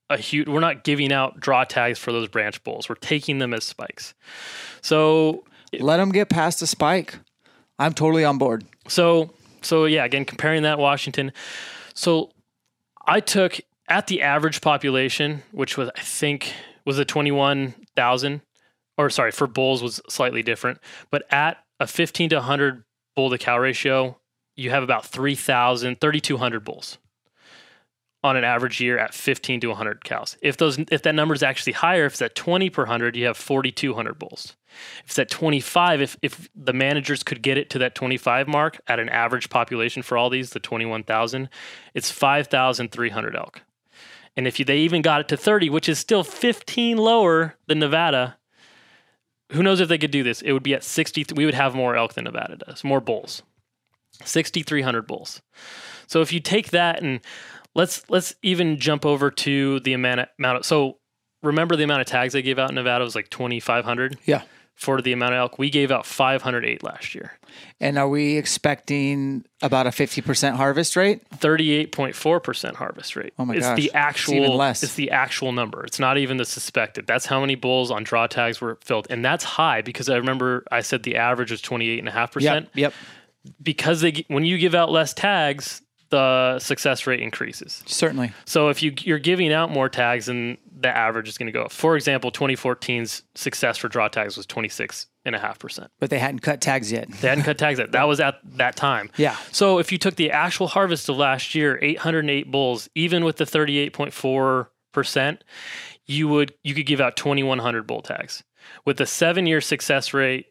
a huge. We're not giving out draw tags for those branch bulls. We're taking them as spikes. So Let them get past the spike. I'm totally on board. so so yeah, again comparing that Washington. So I took at the average population, which was I think was a twenty one thousand, or sorry for bulls was slightly different, but at a fifteen to hundred bull to cow ratio, you have about 3,000, 3,200 bulls on an average year at 15 to 100 cows. If those if that number is actually higher, if it's at 20 per 100, you have 4,200 bulls. If it's at 25, if if the managers could get it to that 25 mark at an average population for all these, the 21,000, it's 5,300 elk. And if you, they even got it to 30, which is still 15 lower than Nevada, who knows if they could do this? It would be at 60. We would have more elk than Nevada does, more bulls, 6,300 bulls. So if you take that and let's let's even jump over to the amount of, so remember the amount of tags they gave out in Nevada was like 2,500 Yeah. For the amount of elk. We gave out 508 last year. And are we expecting about a 50% harvest rate? 38.4% harvest rate. Oh my it's gosh. the It's actual even less. it's the actual number. It's not even the suspected. That's how many bulls on draw tags were filled. And that's high because I remember I said the average was 28.5%. Yep. Yep. Because they when you give out less tags, the success rate increases. Certainly. So if you you're giving out more tags then the average is going to go up. For example, 2014's success for draw tags was 26.5%. But they hadn't cut tags yet. They hadn't cut tags yet. That was at that time. Yeah. So if you took the actual harvest of last year, 808 bulls, even with the 38.4%, you would you could give out 2100 bull tags. With a 7-year success rate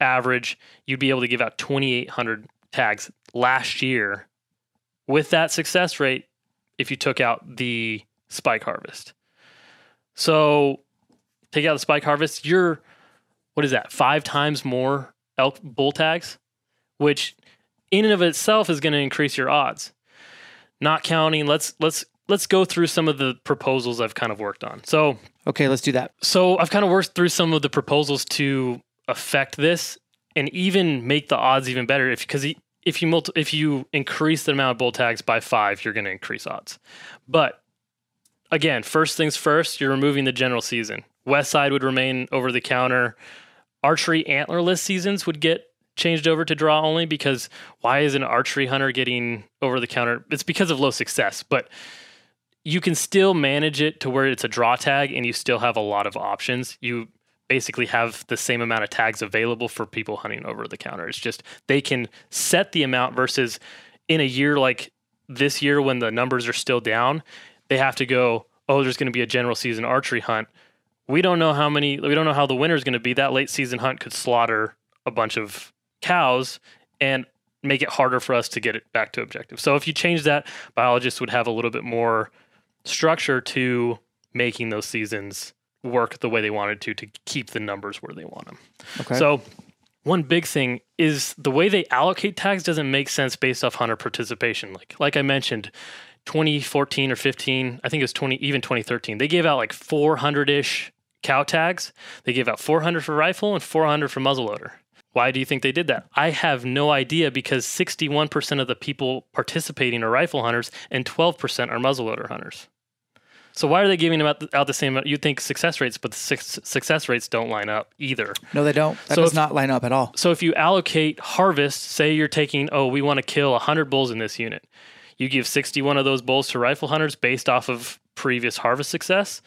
average, you'd be able to give out 2800 tags last year. With that success rate, if you took out the spike harvest. So take out the spike harvest, you're what is that? 5 times more elk bull tags, which in and of itself is going to increase your odds. Not counting, let's let's let's go through some of the proposals I've kind of worked on. So Okay, let's do that. so I've kind of worked through some of the proposals to affect this and even make the odds even better. If because if you multi, if you increase the amount of bull tags by five, you're going to increase odds. But again, first things first, you're removing the general season. West side would remain over the counter. Archery antlerless seasons would get changed over to draw only because why is an archery hunter getting over the counter? It's because of low success, but you can still manage it to where it's a draw tag and you still have a lot of options. You basically have the same amount of tags available for people hunting over the counter. It's just they can set the amount versus in a year like this year when the numbers are still down, they have to go, oh, there's going to be a general season archery hunt. We don't know how many, we don't know how the winter is going to be. That late season hunt could slaughter a bunch of cows and make it harder for us to get it back to objective. So if you change that, biologists would have a little bit more structure to making those seasons work the way they wanted to to keep the numbers where they want them. Okay. So one big thing is the way they allocate tags doesn't make sense based off hunter participation. Like like I mentioned, 2014 or 15, I think it was 20 even 2013. They gave out like 400ish cow tags. They gave out 400 for rifle and 400 for muzzleloader. Why do you think they did that? I have no idea because 61% of the people participating are rifle hunters and 12% are muzzleloader hunters. So why are they giving them out the, out the same? You'd think success rates, but the su- success rates don't line up either. no, they don't. That So does if- not line up at all. So if you allocate harvest, say you're taking, oh, we want to kill 100 bulls in this unit. You give 61 of those bulls to rifle hunters based off of previous harvest success,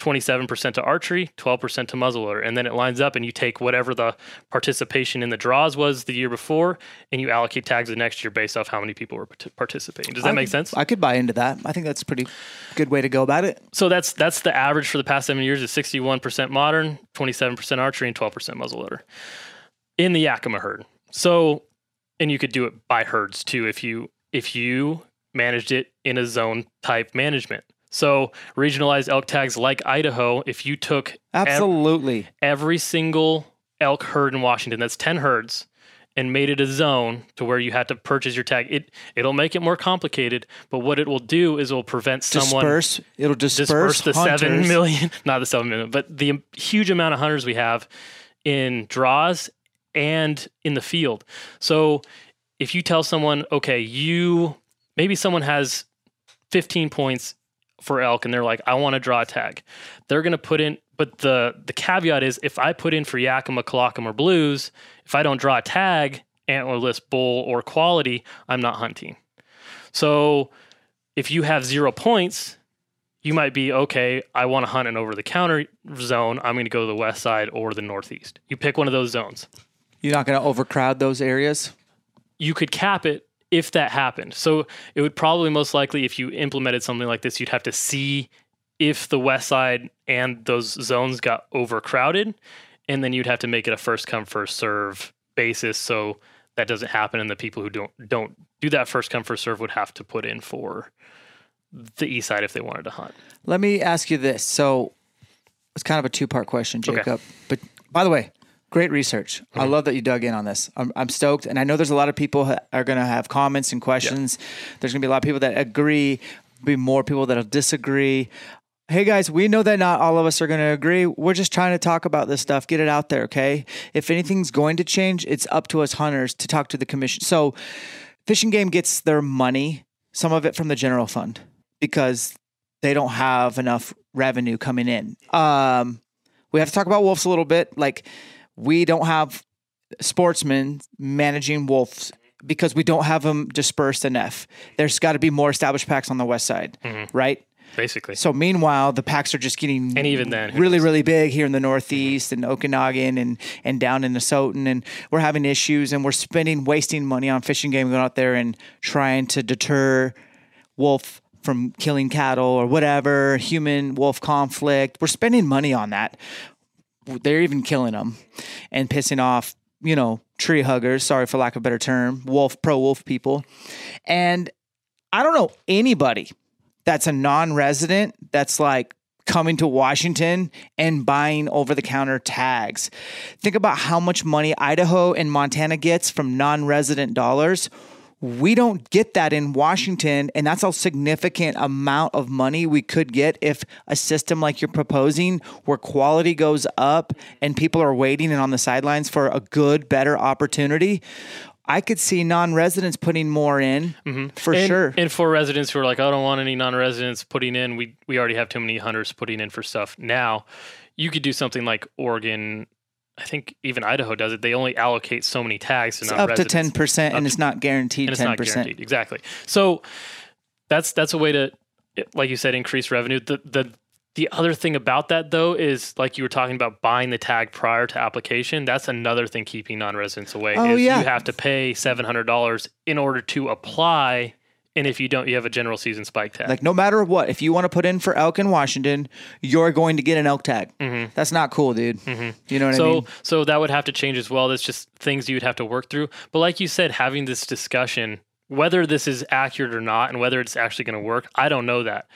27% to archery, 12% to muzzleloader. And then it lines up and you take whatever the participation in the draws was the year before and you allocate tags the next year based off how many people were participating. Does that I make could- sense? I could buy into that. I think that's a pretty good way to go about it. So that's that's the average for the past seven years is 61% modern, 27% archery, and 12% muzzleloader in the Yakima herd. So, and you could do it by herds too if you if you managed it in a zone type management. So regionalized elk tags like Idaho, if you took ev- Absolutely. every single elk herd in Washington, that's 10 herds, and made it a zone to where you had to purchase your tag, it it'll make it more complicated. But what it will do is it will prevent someone disperse. It'll disperse, disperse the hunters. seven million, not the seven million, but the huge amount of hunters we have in draws and in the field. So if you tell someone, okay, you maybe someone has 15 points for elk and they're like, I want to draw a tag. They're going to put in, but the the caveat is if I put in for Yakima, Colockum, or Blues, if I don't draw a tag, antlerless bull or quality, I'm not hunting. So if you have zero points, you might be okay. I want to hunt an over the counter zone. I'm going to go to the west side or the northeast. You pick one of those zones. You're not going to overcrowd those areas. You could cap it if that happened. So it would probably most likely, if you implemented something like this, you'd have to see if the west side and those zones got overcrowded, and then you'd have to make it a first come first serve basis. So that doesn't happen, and the people who don't don't do that first come first serve would have to put in for the east side if they wanted to hunt. Let me ask you this. So It's kind of a two part question, Okay. Jacob. But by the way, great research. I Mm-hmm. love that you dug in on this. I'm, I'm stoked. And I know there's a lot of people that are going to have comments and questions. There's going to be a lot of people that agree, be more people that'll disagree. Hey guys, we know that not all of us are going to agree. We're just trying to talk about this stuff, get it out there, okay? If anything's going to change, it's up to us hunters to talk to the commission. So, Fishing Game gets their money, some of it from the general fund, because they don't have enough revenue coming in. Um, we have to talk about wolves a little bit. Like, we don't have sportsmen managing wolves because we don't have them dispersed enough. There's got to be more established packs on the west side, mm-hmm. right? Basically. So meanwhile, the packs are just getting And even then, really, really big here in the mm-hmm. Northeast and Okanogan and and down in Asotin, and we're having issues, and we're spending, wasting money on fishing game, going out there and trying to deter wolf from killing cattle or whatever, human wolf conflict. We're spending money on that. They're even killing them and pissing off, you know, tree huggers. Sorry for lack of a better term, wolf pro wolf people, and I don't know anybody that's a non-resident that's like coming to Washington and buying over-the-counter tags. Think about how much money Idaho and Montana gets from non-resident dollars. We don't get that in Washington, and that's a significant amount of money we could get if a system like you're proposing, where quality goes up and people are waiting and on the sidelines for a good, better opportunity. I could see non-residents putting more in mm-hmm. for and, sure. And for residents who are like, I don't want any non-residents putting in. We we already have too many hunters putting in for stuff now. You could do something like Oregon. I think even Idaho does it. They only allocate so many tags to up to ten percent, and it's not guaranteed ten percent. Exactly. So that's that's a way to, like you said, increase revenue. The the the other thing about that though is like you were talking about buying the tag prior to application. That's another thing keeping non-residents away. Oh, is yeah. you have to pay seven hundred dollars in order to apply, and if you don't, you have a general season spike tag. Like no matter what, if you want to put in for elk in Washington, you're going to get an elk tag. That's not cool, dude. You know what Mm-hmm. so I mean? so that would have to change as well. That's just things you'd have to work through. But like you said, having this discussion, whether this is accurate or not, and whether it's actually going to work, I don't know that.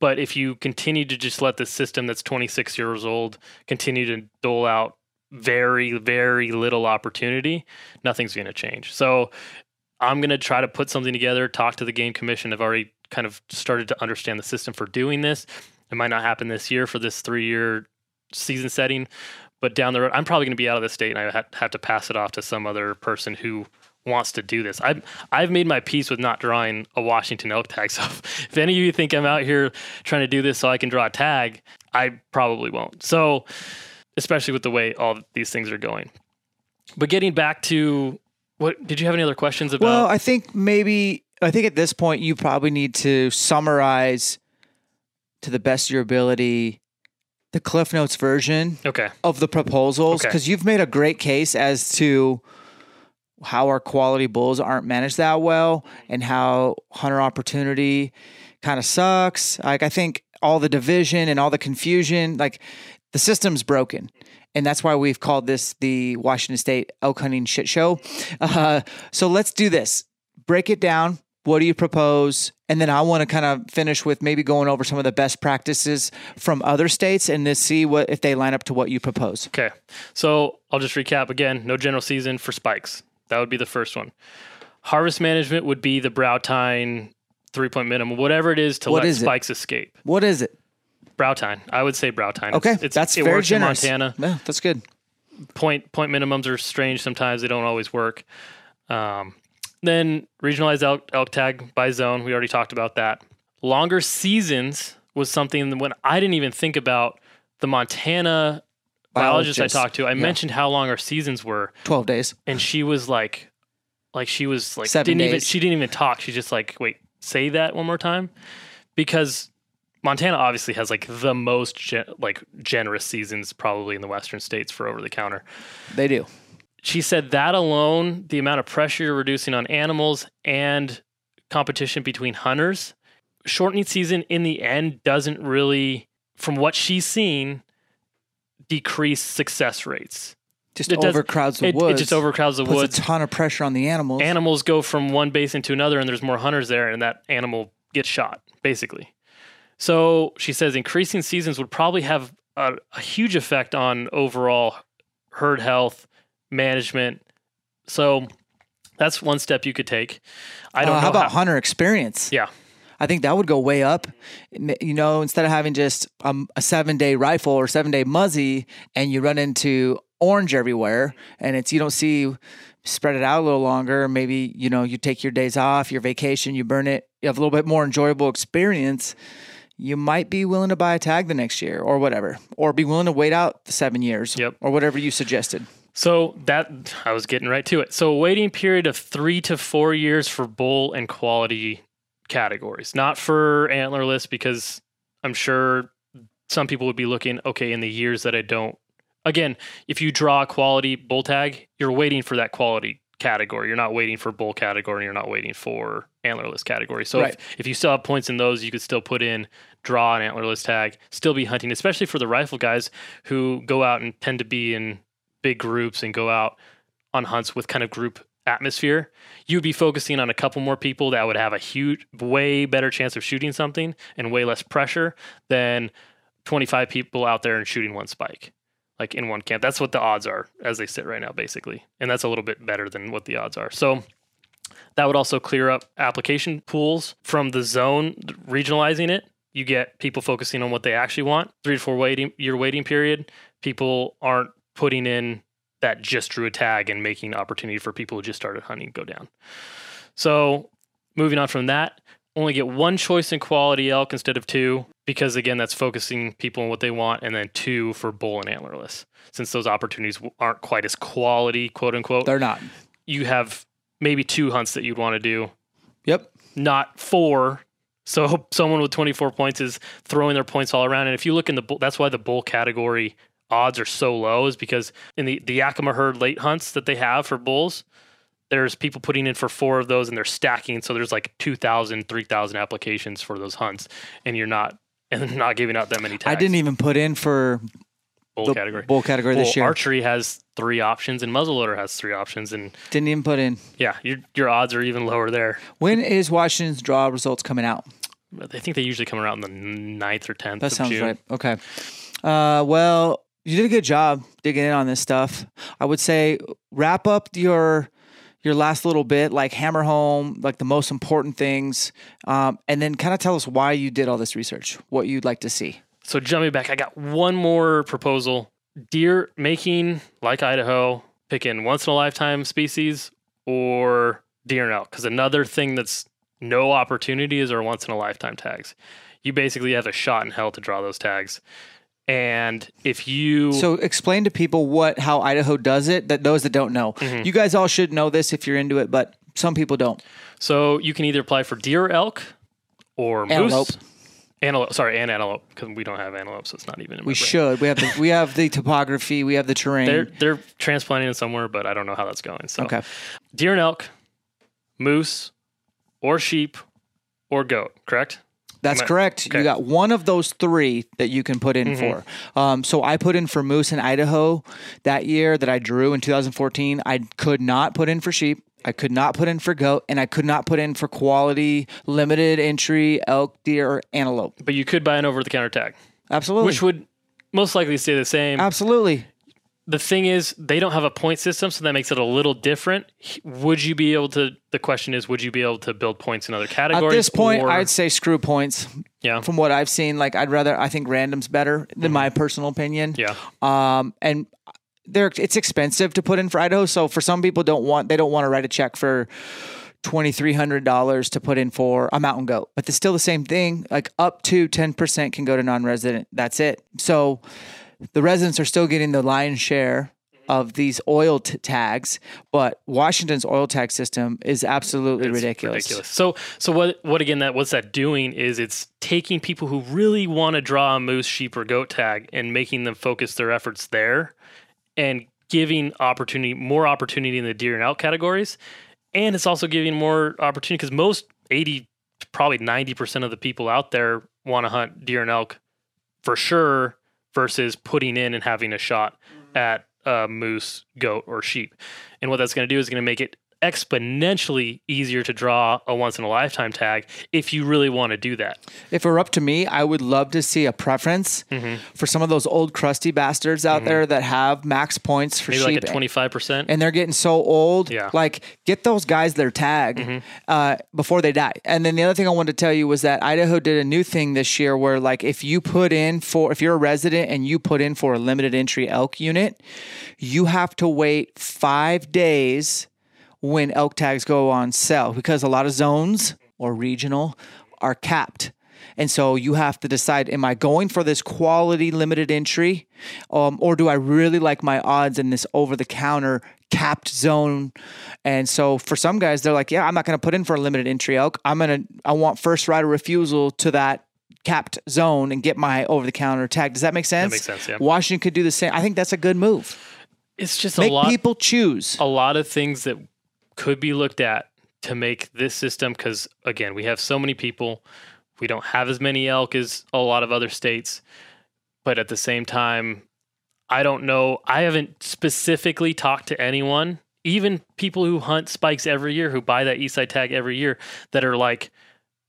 But if you continue to just let the system that's 26 years old continue to dole out very, very little opportunity, nothing's going to change. So I'm going to try to put something together, talk to the game commission. I've already kind of started to understand the system for doing this. It might not happen this year for this three year season setting, but down the road, I'm probably going to be out of the state and I have to pass it off to some other person who wants to do this. I've I've made my peace with not drawing a Washington elk tag. So if any of you think I'm out here trying to do this so I can draw a tag, I probably won't. So especially with the way all these things are going. But getting back to what did you have any other questions about? Well, I think maybe I think at this point you probably need to summarize to the best of your ability the Cliff Notes version okay. of the proposals Okay. because you've made a great case as to how our quality bulls aren't managed that well and how hunter opportunity kind of sucks. Like I think all the division and all the confusion, like the system's broken. And that's why we've called this the Washington State elk hunting shit show. Uh, so let's do this. Break it down. What do you propose? And then I want to kind of finish with maybe going over some of the best practices from other states and to see what if they line up to what you propose. Okay. So I'll just recap again. No general season for spikes. That would be the first one. Harvest management would be the brow tine three point minimum, whatever it is to What let is it? spikes escape. What is it? Brow tine. I would say brow tine. Okay, It's, it's, that's it very generous. in Montana. Yeah, that's good. Point point minimums are strange sometimes. They don't always work. Um, then regionalized elk, elk tag by zone. We already talked about that. Longer seasons was something that when I didn't even think about the Montana biologist I talked to. I Yeah. mentioned how long our seasons were, Twelve days. and she was like, like she was like Seven didn't even she didn't even talk. She just like wait, say that one more time, because Montana obviously has like the most gen- like generous seasons probably in the western states for over the counter. They do. She said that alone, the amount of pressure you're reducing on animals and competition between hunters, shortening season in the end doesn't really, from what she's seen, decrease success rates. Just It overcrowds the It, it woods. just overcrowds the puts woods. a ton of pressure on the animals. animals go from one basin to another and there's more hunters there and that animal gets shot basically so she says increasing seasons would probably have a, a huge effect on overall herd health management. So that's one step you could take. I don't Uh, know how about hunter experience? yeah. I think that would go way up. You know, instead of having just um, a seven day rifle or seven day muzzy and you run into orange everywhere and it's, you don't see, spread it out a little longer. Maybe, you know, you take your days off, your vacation, you burn it, you have a little bit more enjoyable experience. You might be willing to buy a tag the next year or whatever, or be willing to wait out the seven years Yep. or whatever you suggested. So that I was getting right to it. So a waiting period of three to four years for bull and quality categories, not for antlerless, because I'm sure some people would be looking, okay, in the years that I don't. Again, if you draw a quality bull tag, you're waiting for that quality category. You're not waiting for bull category. You're not waiting for antlerless category. So Right. if, if you still have points in those, you could still put in draw an antlerless tag, still be hunting, especially for the rifle guys who go out and tend to be in big groups and go out on hunts with kind of group atmosphere, you'd be focusing on a couple more people that would have a huge, way better chance of shooting something and way less pressure than 25 people out there and shooting one spike, like in one camp. That's what the odds are as they sit right now, basically. And that's a little bit better than what the odds are. So that would also clear up application pools from the zone, regionalizing it. You get people focusing on what they actually want. Three to four waiting year waiting period. People aren't putting in that just drew a tag and making opportunity for people who just started hunting go down. So moving on from that, only get one choice in quality elk instead of two, because again, that's focusing people on what they want, and then two for bull and antlerless. Since those opportunities aren't quite as quality, quote unquote, They're not. you have maybe two hunts that you'd want to do, Yep. not four. So someone with 24 points is throwing their points all around. And if you look in the bull, that's why the bull category odds are so low, is because in the, the Yakima herd late hunts that they have for bulls, there's people putting in for four of those and they're stacking. So there's like 2,000, 3,000 applications for those hunts. And you're not, and not giving out that many tags. I didn't even put in for bull the category. bull category Well, this year. archery has three options and muzzleloader has three options. And Didn't even put in. yeah, your, your odds are even lower there. When is Washington's draw results coming out? I think they usually come around the 9th or 10th That of sounds June. right. Okay. Uh, well, you did a good job digging in on this stuff. I would say wrap up your your last little bit, like hammer home, like the most important things, um, and then kind of tell us why you did all this research, what you'd like to see. So jumping back, I got one more proposal. Deer making like Idaho, picking once in a lifetime species or deer and elk. Because another thing that's no opportunity is our once in a lifetime tags. You basically have a shot in hell to draw those tags. And if you So explain to people what how Idaho does it. That those that don't know, Mm-hmm. you guys all should know this if you're into it, but some people don't. so you can either apply for deer or elk or moose. Antelope. Antelope, sorry, and antelope because we don't have antelope, so it's not even We brain. should. We have the we have the topography. We have the terrain. They're they're transplanting it somewhere, but I don't know how that's going. So okay. deer and elk, moose, or sheep, or goat. Correct? That's correct. okay. Mm-hmm. You got one of those three that you can put in for. Um, so I put in for moose in Idaho that year that I drew in 2014. I could not put in for sheep. I could not put in for goat, and I could not put in for quality limited entry elk, deer, or antelope. But you could buy an over the counter tag, Absolutely. which would most likely stay the same. Absolutely. The thing is, they don't have a point system, so that makes it a little different. Would you be able to? The question is, would you be able to build points in other categories At this point, or- I'd say screw points. yeah, From what I've seen, like I'd rather. I think random's better than my personal opinion. yeah. Um, and they're it's expensive to put in for Idaho. So for some people, don't want they don't want to write a check for twenty three hundred dollars to put in for a mountain goat. But it's still the same thing. Like up to ten percent can go to non resident. That's it. So the residents are still getting the lion's share mm-hmm. of these oil t- tags, but Washington's oil tag system is absolutely It's ridiculous. So, so what? What again? That what's that doing? Is it's taking people who really want to draw a moose, sheep, or goat tag and making them focus their efforts there, and giving opportunity, more opportunity in the deer and elk categories, and it's also giving more opportunity because most eighty, probably ninety percent of the people out there want to hunt deer and elk for sure, versus putting in and having a shot mm-hmm. at a moose, goat, or sheep. And what that's going to do is going to make it exponentially easier to draw a once in a lifetime tag if you really want to do that. If it were up to me, I would love to see a preference Mm-hmm. for some of those old crusty bastards out there that have max points for Maybe sheep. like a 25%. and they're getting so old. Yeah. Mm-hmm. Like, get those guys their tag uh, before they die. And then the other thing I wanted to tell you was that Idaho did a new thing this year where, like, if you put in for, if you're a resident and you put in for a limited entry elk unit, you have to wait five days when elk tags go on sale because a lot of zones or regional are capped. And so you have to decide: Am I going for this quality limited entry, um, or do I really like my odds in this over-the-counter capped zone? And so for some guys, they're like, "Yeah, I'm not going to put in for a limited entry elk. I'm gonna, I want first rider refusal to that." capped zone and get my over-the-counter tag does that make sense That makes sense, yeah. washington could do the same i think that's a good move It's just make a lot people choose a lot of things that could be looked at to make this system because again we have so many people. We don't have as many elk as a lot of other states. But at the same time i don't know i haven't specifically talked to anyone even people who hunt spikes every year who buy that eastside tag every year that are like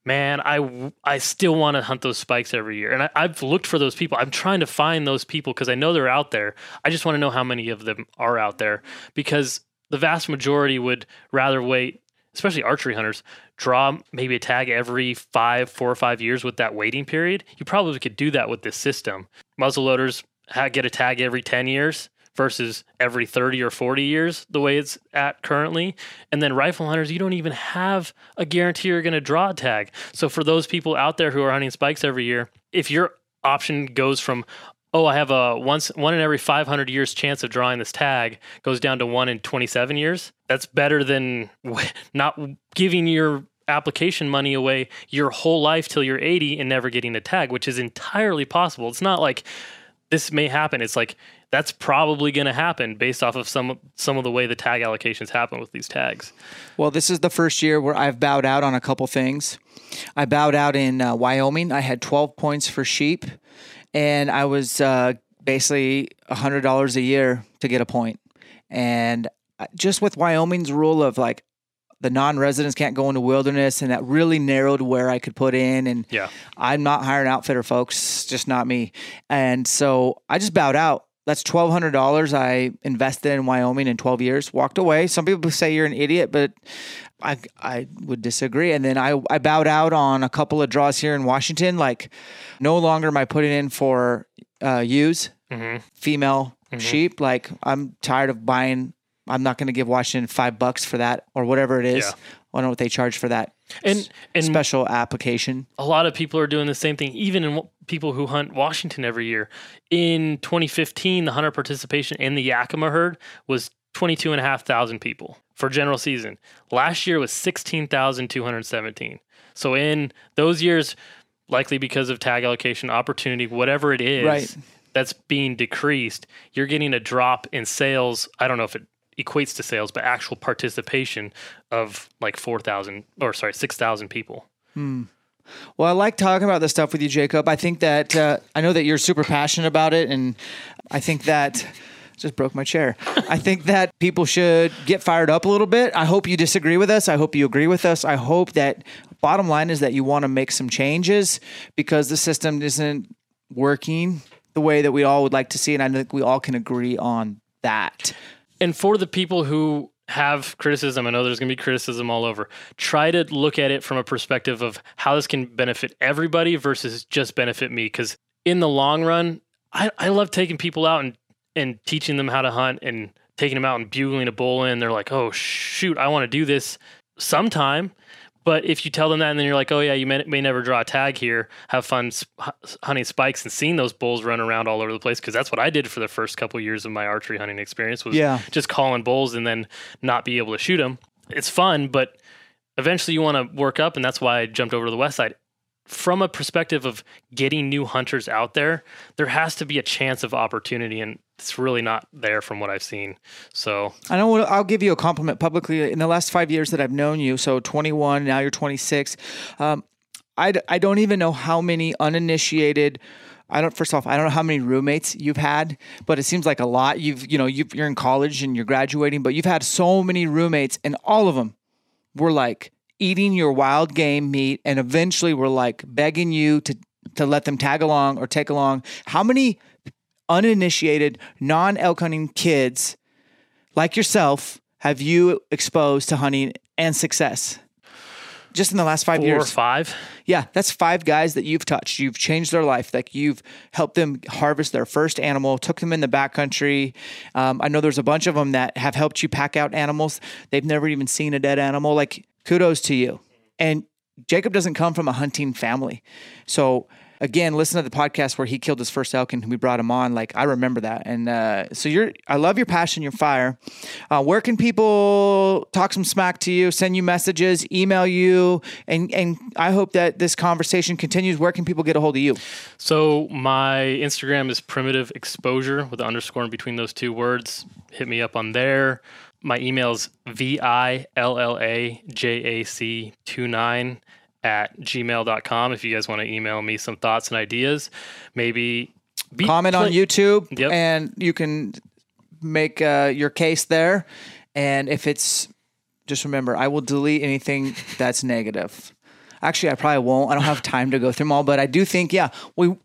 man i i still want to hunt those spikes every year. And I, i've looked for those people. I'm trying to find those people because i know they're out there. I just want to know how many of them are out there. Because the vast majority would rather wait especially archery hunters draw maybe a tag every five four or five years with that waiting period. You probably could do that with this system. Muzzleloaders get a tag every 10 years versus every 30 or 40 years the way it's at currently. And then rifle hunters you don't even have a guarantee you're going to draw a tag. So for those people out there who are hunting spikes every year if your option goes from oh i have a once one in every 500 years chance of drawing this tag goes down to one in 27 years. That's better than not giving your application money away your whole life till you're 80 and never getting a tag which is entirely possible. It's not like this may happen. It's like that's probably going to happen based off of some some of the way the tag allocations happen with these tags. Well, this is the first year where I've bowed out on a couple things. I bowed out in uh, Wyoming. I had 12 points for sheep, and I was uh, basically $100 a year to get a point. And just with Wyoming's rule of like the non-residents can't go into wilderness, and that really narrowed where I could put in. And yeah I'm not hiring outfitter, folks. Just not me. And so I just bowed out. That's twelve hundred dollars I invested in Wyoming in twelve years. Walked away. Some people say you're an idiot, but I I would disagree. And then I I bowed out on a couple of draws here in Washington. Like, no longer am I putting in for uh, ewes, Mhm. female sheep. Like, I'm tired of buying. I'm not going to give Washington five bucks for that or whatever it is. Yeah. I don't know what they charge for that and and special application. a lot of people are doing the same thing, even in w- people who hunt Washington every year. In 2015, the hunter participation in the Yakima herd was 22,500 people for general season. Last year was 16,217. So in those years, likely because of tag allocation, opportunity, whatever it is, Right. that's being decreased, you're getting a drop in sales. I don't know if it equates to sales, but actual participation of like 4,000 or sorry, 6,000 people. Well, I like talking about this stuff with you, Jacob. I think that uh, I know that you're super passionate about it, and I think that just broke my chair. I think that people should get fired up a little bit. I hope you disagree with us. I hope you agree with us. I hope that bottom line is that you want to make some changes because the system isn't working the way that we all would like to see, and I think we all can agree on that. and for the people who have criticism, I know there's going to be criticism all over. Try to look at it from a perspective of how this can benefit everybody versus just benefit me. Because in the long run, I, I love taking people out and, and teaching them how to hunt and taking them out and bugling a bull in. They're like, oh, shoot, I want to do this sometime. But if you tell them that and then you're like, oh, yeah, you may, may never draw a tag here, have fun sp- hunting spikes and seeing those bulls run around all over the place, because that's what I did for the first couple years of my archery hunting experience was Yeah. just calling bulls and then not be able to shoot them. It's fun, but eventually you want to work up, and that's why I jumped over to the west side. From a perspective of getting new hunters out there, there has to be a chance of opportunity, and it's really not there from what I've seen. So I know I'll give you a compliment publicly. In the last five years that I've known you, so 21, now you're 26, um, I, I don't even know how many uninitiated I don't. First off, I don't know how many roommates you've had, but it seems like a lot. You've, you know, you you're in college and you're graduating, but you've had so many roommates, and all of them were like eating your wild game meat, and eventually were like begging you to to let them tag along or take along. How many uninitiated, non elk hunting kids like yourself have you exposed to hunting and success? Just in the last five Four years. or five. Yeah, that's five guys that you've touched. You've changed their life. Like you've helped them harvest their first animal, took them in the backcountry. Um, I know there's a bunch of them that have helped you pack out animals. They've never even seen a dead animal. Like kudos to you. And Jacob doesn't come from a hunting family. So again, listen to the podcast where he killed his first elk and we brought him on. Like I remember that. And uh, so you're, I love your passion, your fire. Uh, where can people talk some smack to you, send you messages, email you, and and I hope that this conversation continues. Where can people get a hold of you? So my Instagram is primitive exposure with an underscore in between those two words. Hit me up on there. My email is V I L L A J A C 29 at gmail.com if you guys want to email me some thoughts and ideas. Maybe be, Comment on YouTube, Yep. and you can make uh, your case there. And if it's just remember, I will delete anything that's negative. Actually, I probably won't. I don't have time to go through them all, but I do think, yeah, we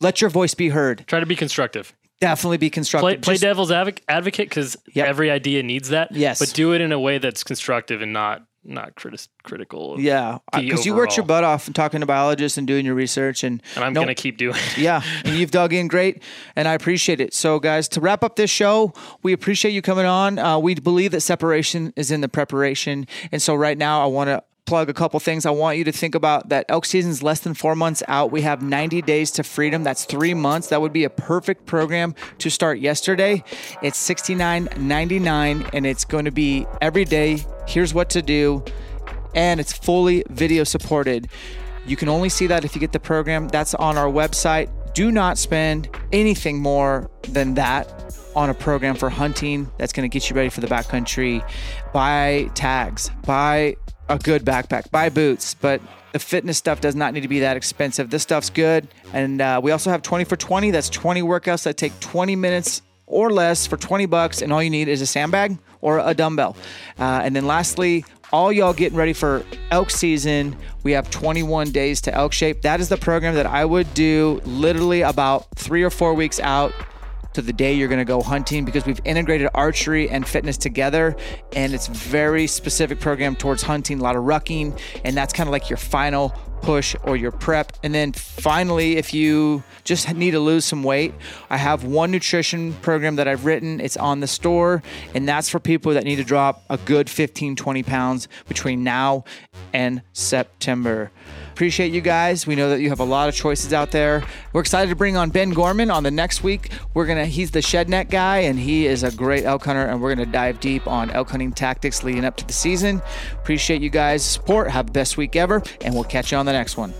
let your voice be heard. Try to be constructive. Definitely be constructive. Play, play Just- devil's advocate because Yep. every idea needs that. Yes. But do it in a way that's constructive and not not critis- critical. yeah, because you worked your butt off and talking to biologists and doing your research, and And I'm no- going to keep doing it. yeah, and you've dug in great, and I appreciate it. So, guys, to wrap up this show, we appreciate you coming on. Uh, we believe that separation is in the preparation, and so right now, I want to plug a couple things. I want you to think about that elk season's less than four months out. We have 90 days to freedom. That's three months. That would be a perfect program to start yesterday. It's $69.99, and it's going to be every day. Here's what to do and it's fully video supported. You can only see that if you get the program. That's on our website. Do not spend anything more than that on a program for hunting that's going to get you ready for the backcountry. Buy tags, buy a good backpack, buy boots, but the fitness stuff does not need to be that expensive. This stuff's good. And uh, we also have 20 for 20. That's 20 workouts that take 20 minutes or less for 20 bucks. And all you need is a sandbag or a dumbbell. Uh, and then lastly, all y'all getting ready for elk season. We have 21 days to elk shape. That is the program that I would do literally about three or four weeks out to the day you're going to go hunting because we've integrated archery and fitness together and it's very specific program towards hunting a lot of rucking and that's kind of like your final push or your prep. And then finally if you just need to lose some weight i have one nutrition program that i've written. It's on the store and that's for people that need to drop a good 15 20 pounds between now and september Appreciate you guys. We know that you have a lot of choices out there. We're excited to bring on Ben Gorman on the next week. We're gonna he's the shed net guy and he is a great elk hunter and we're gonna dive deep on elk hunting tactics leading up to the season. Appreciate you guys' support. Have the best week ever, and we'll catch you on the next one.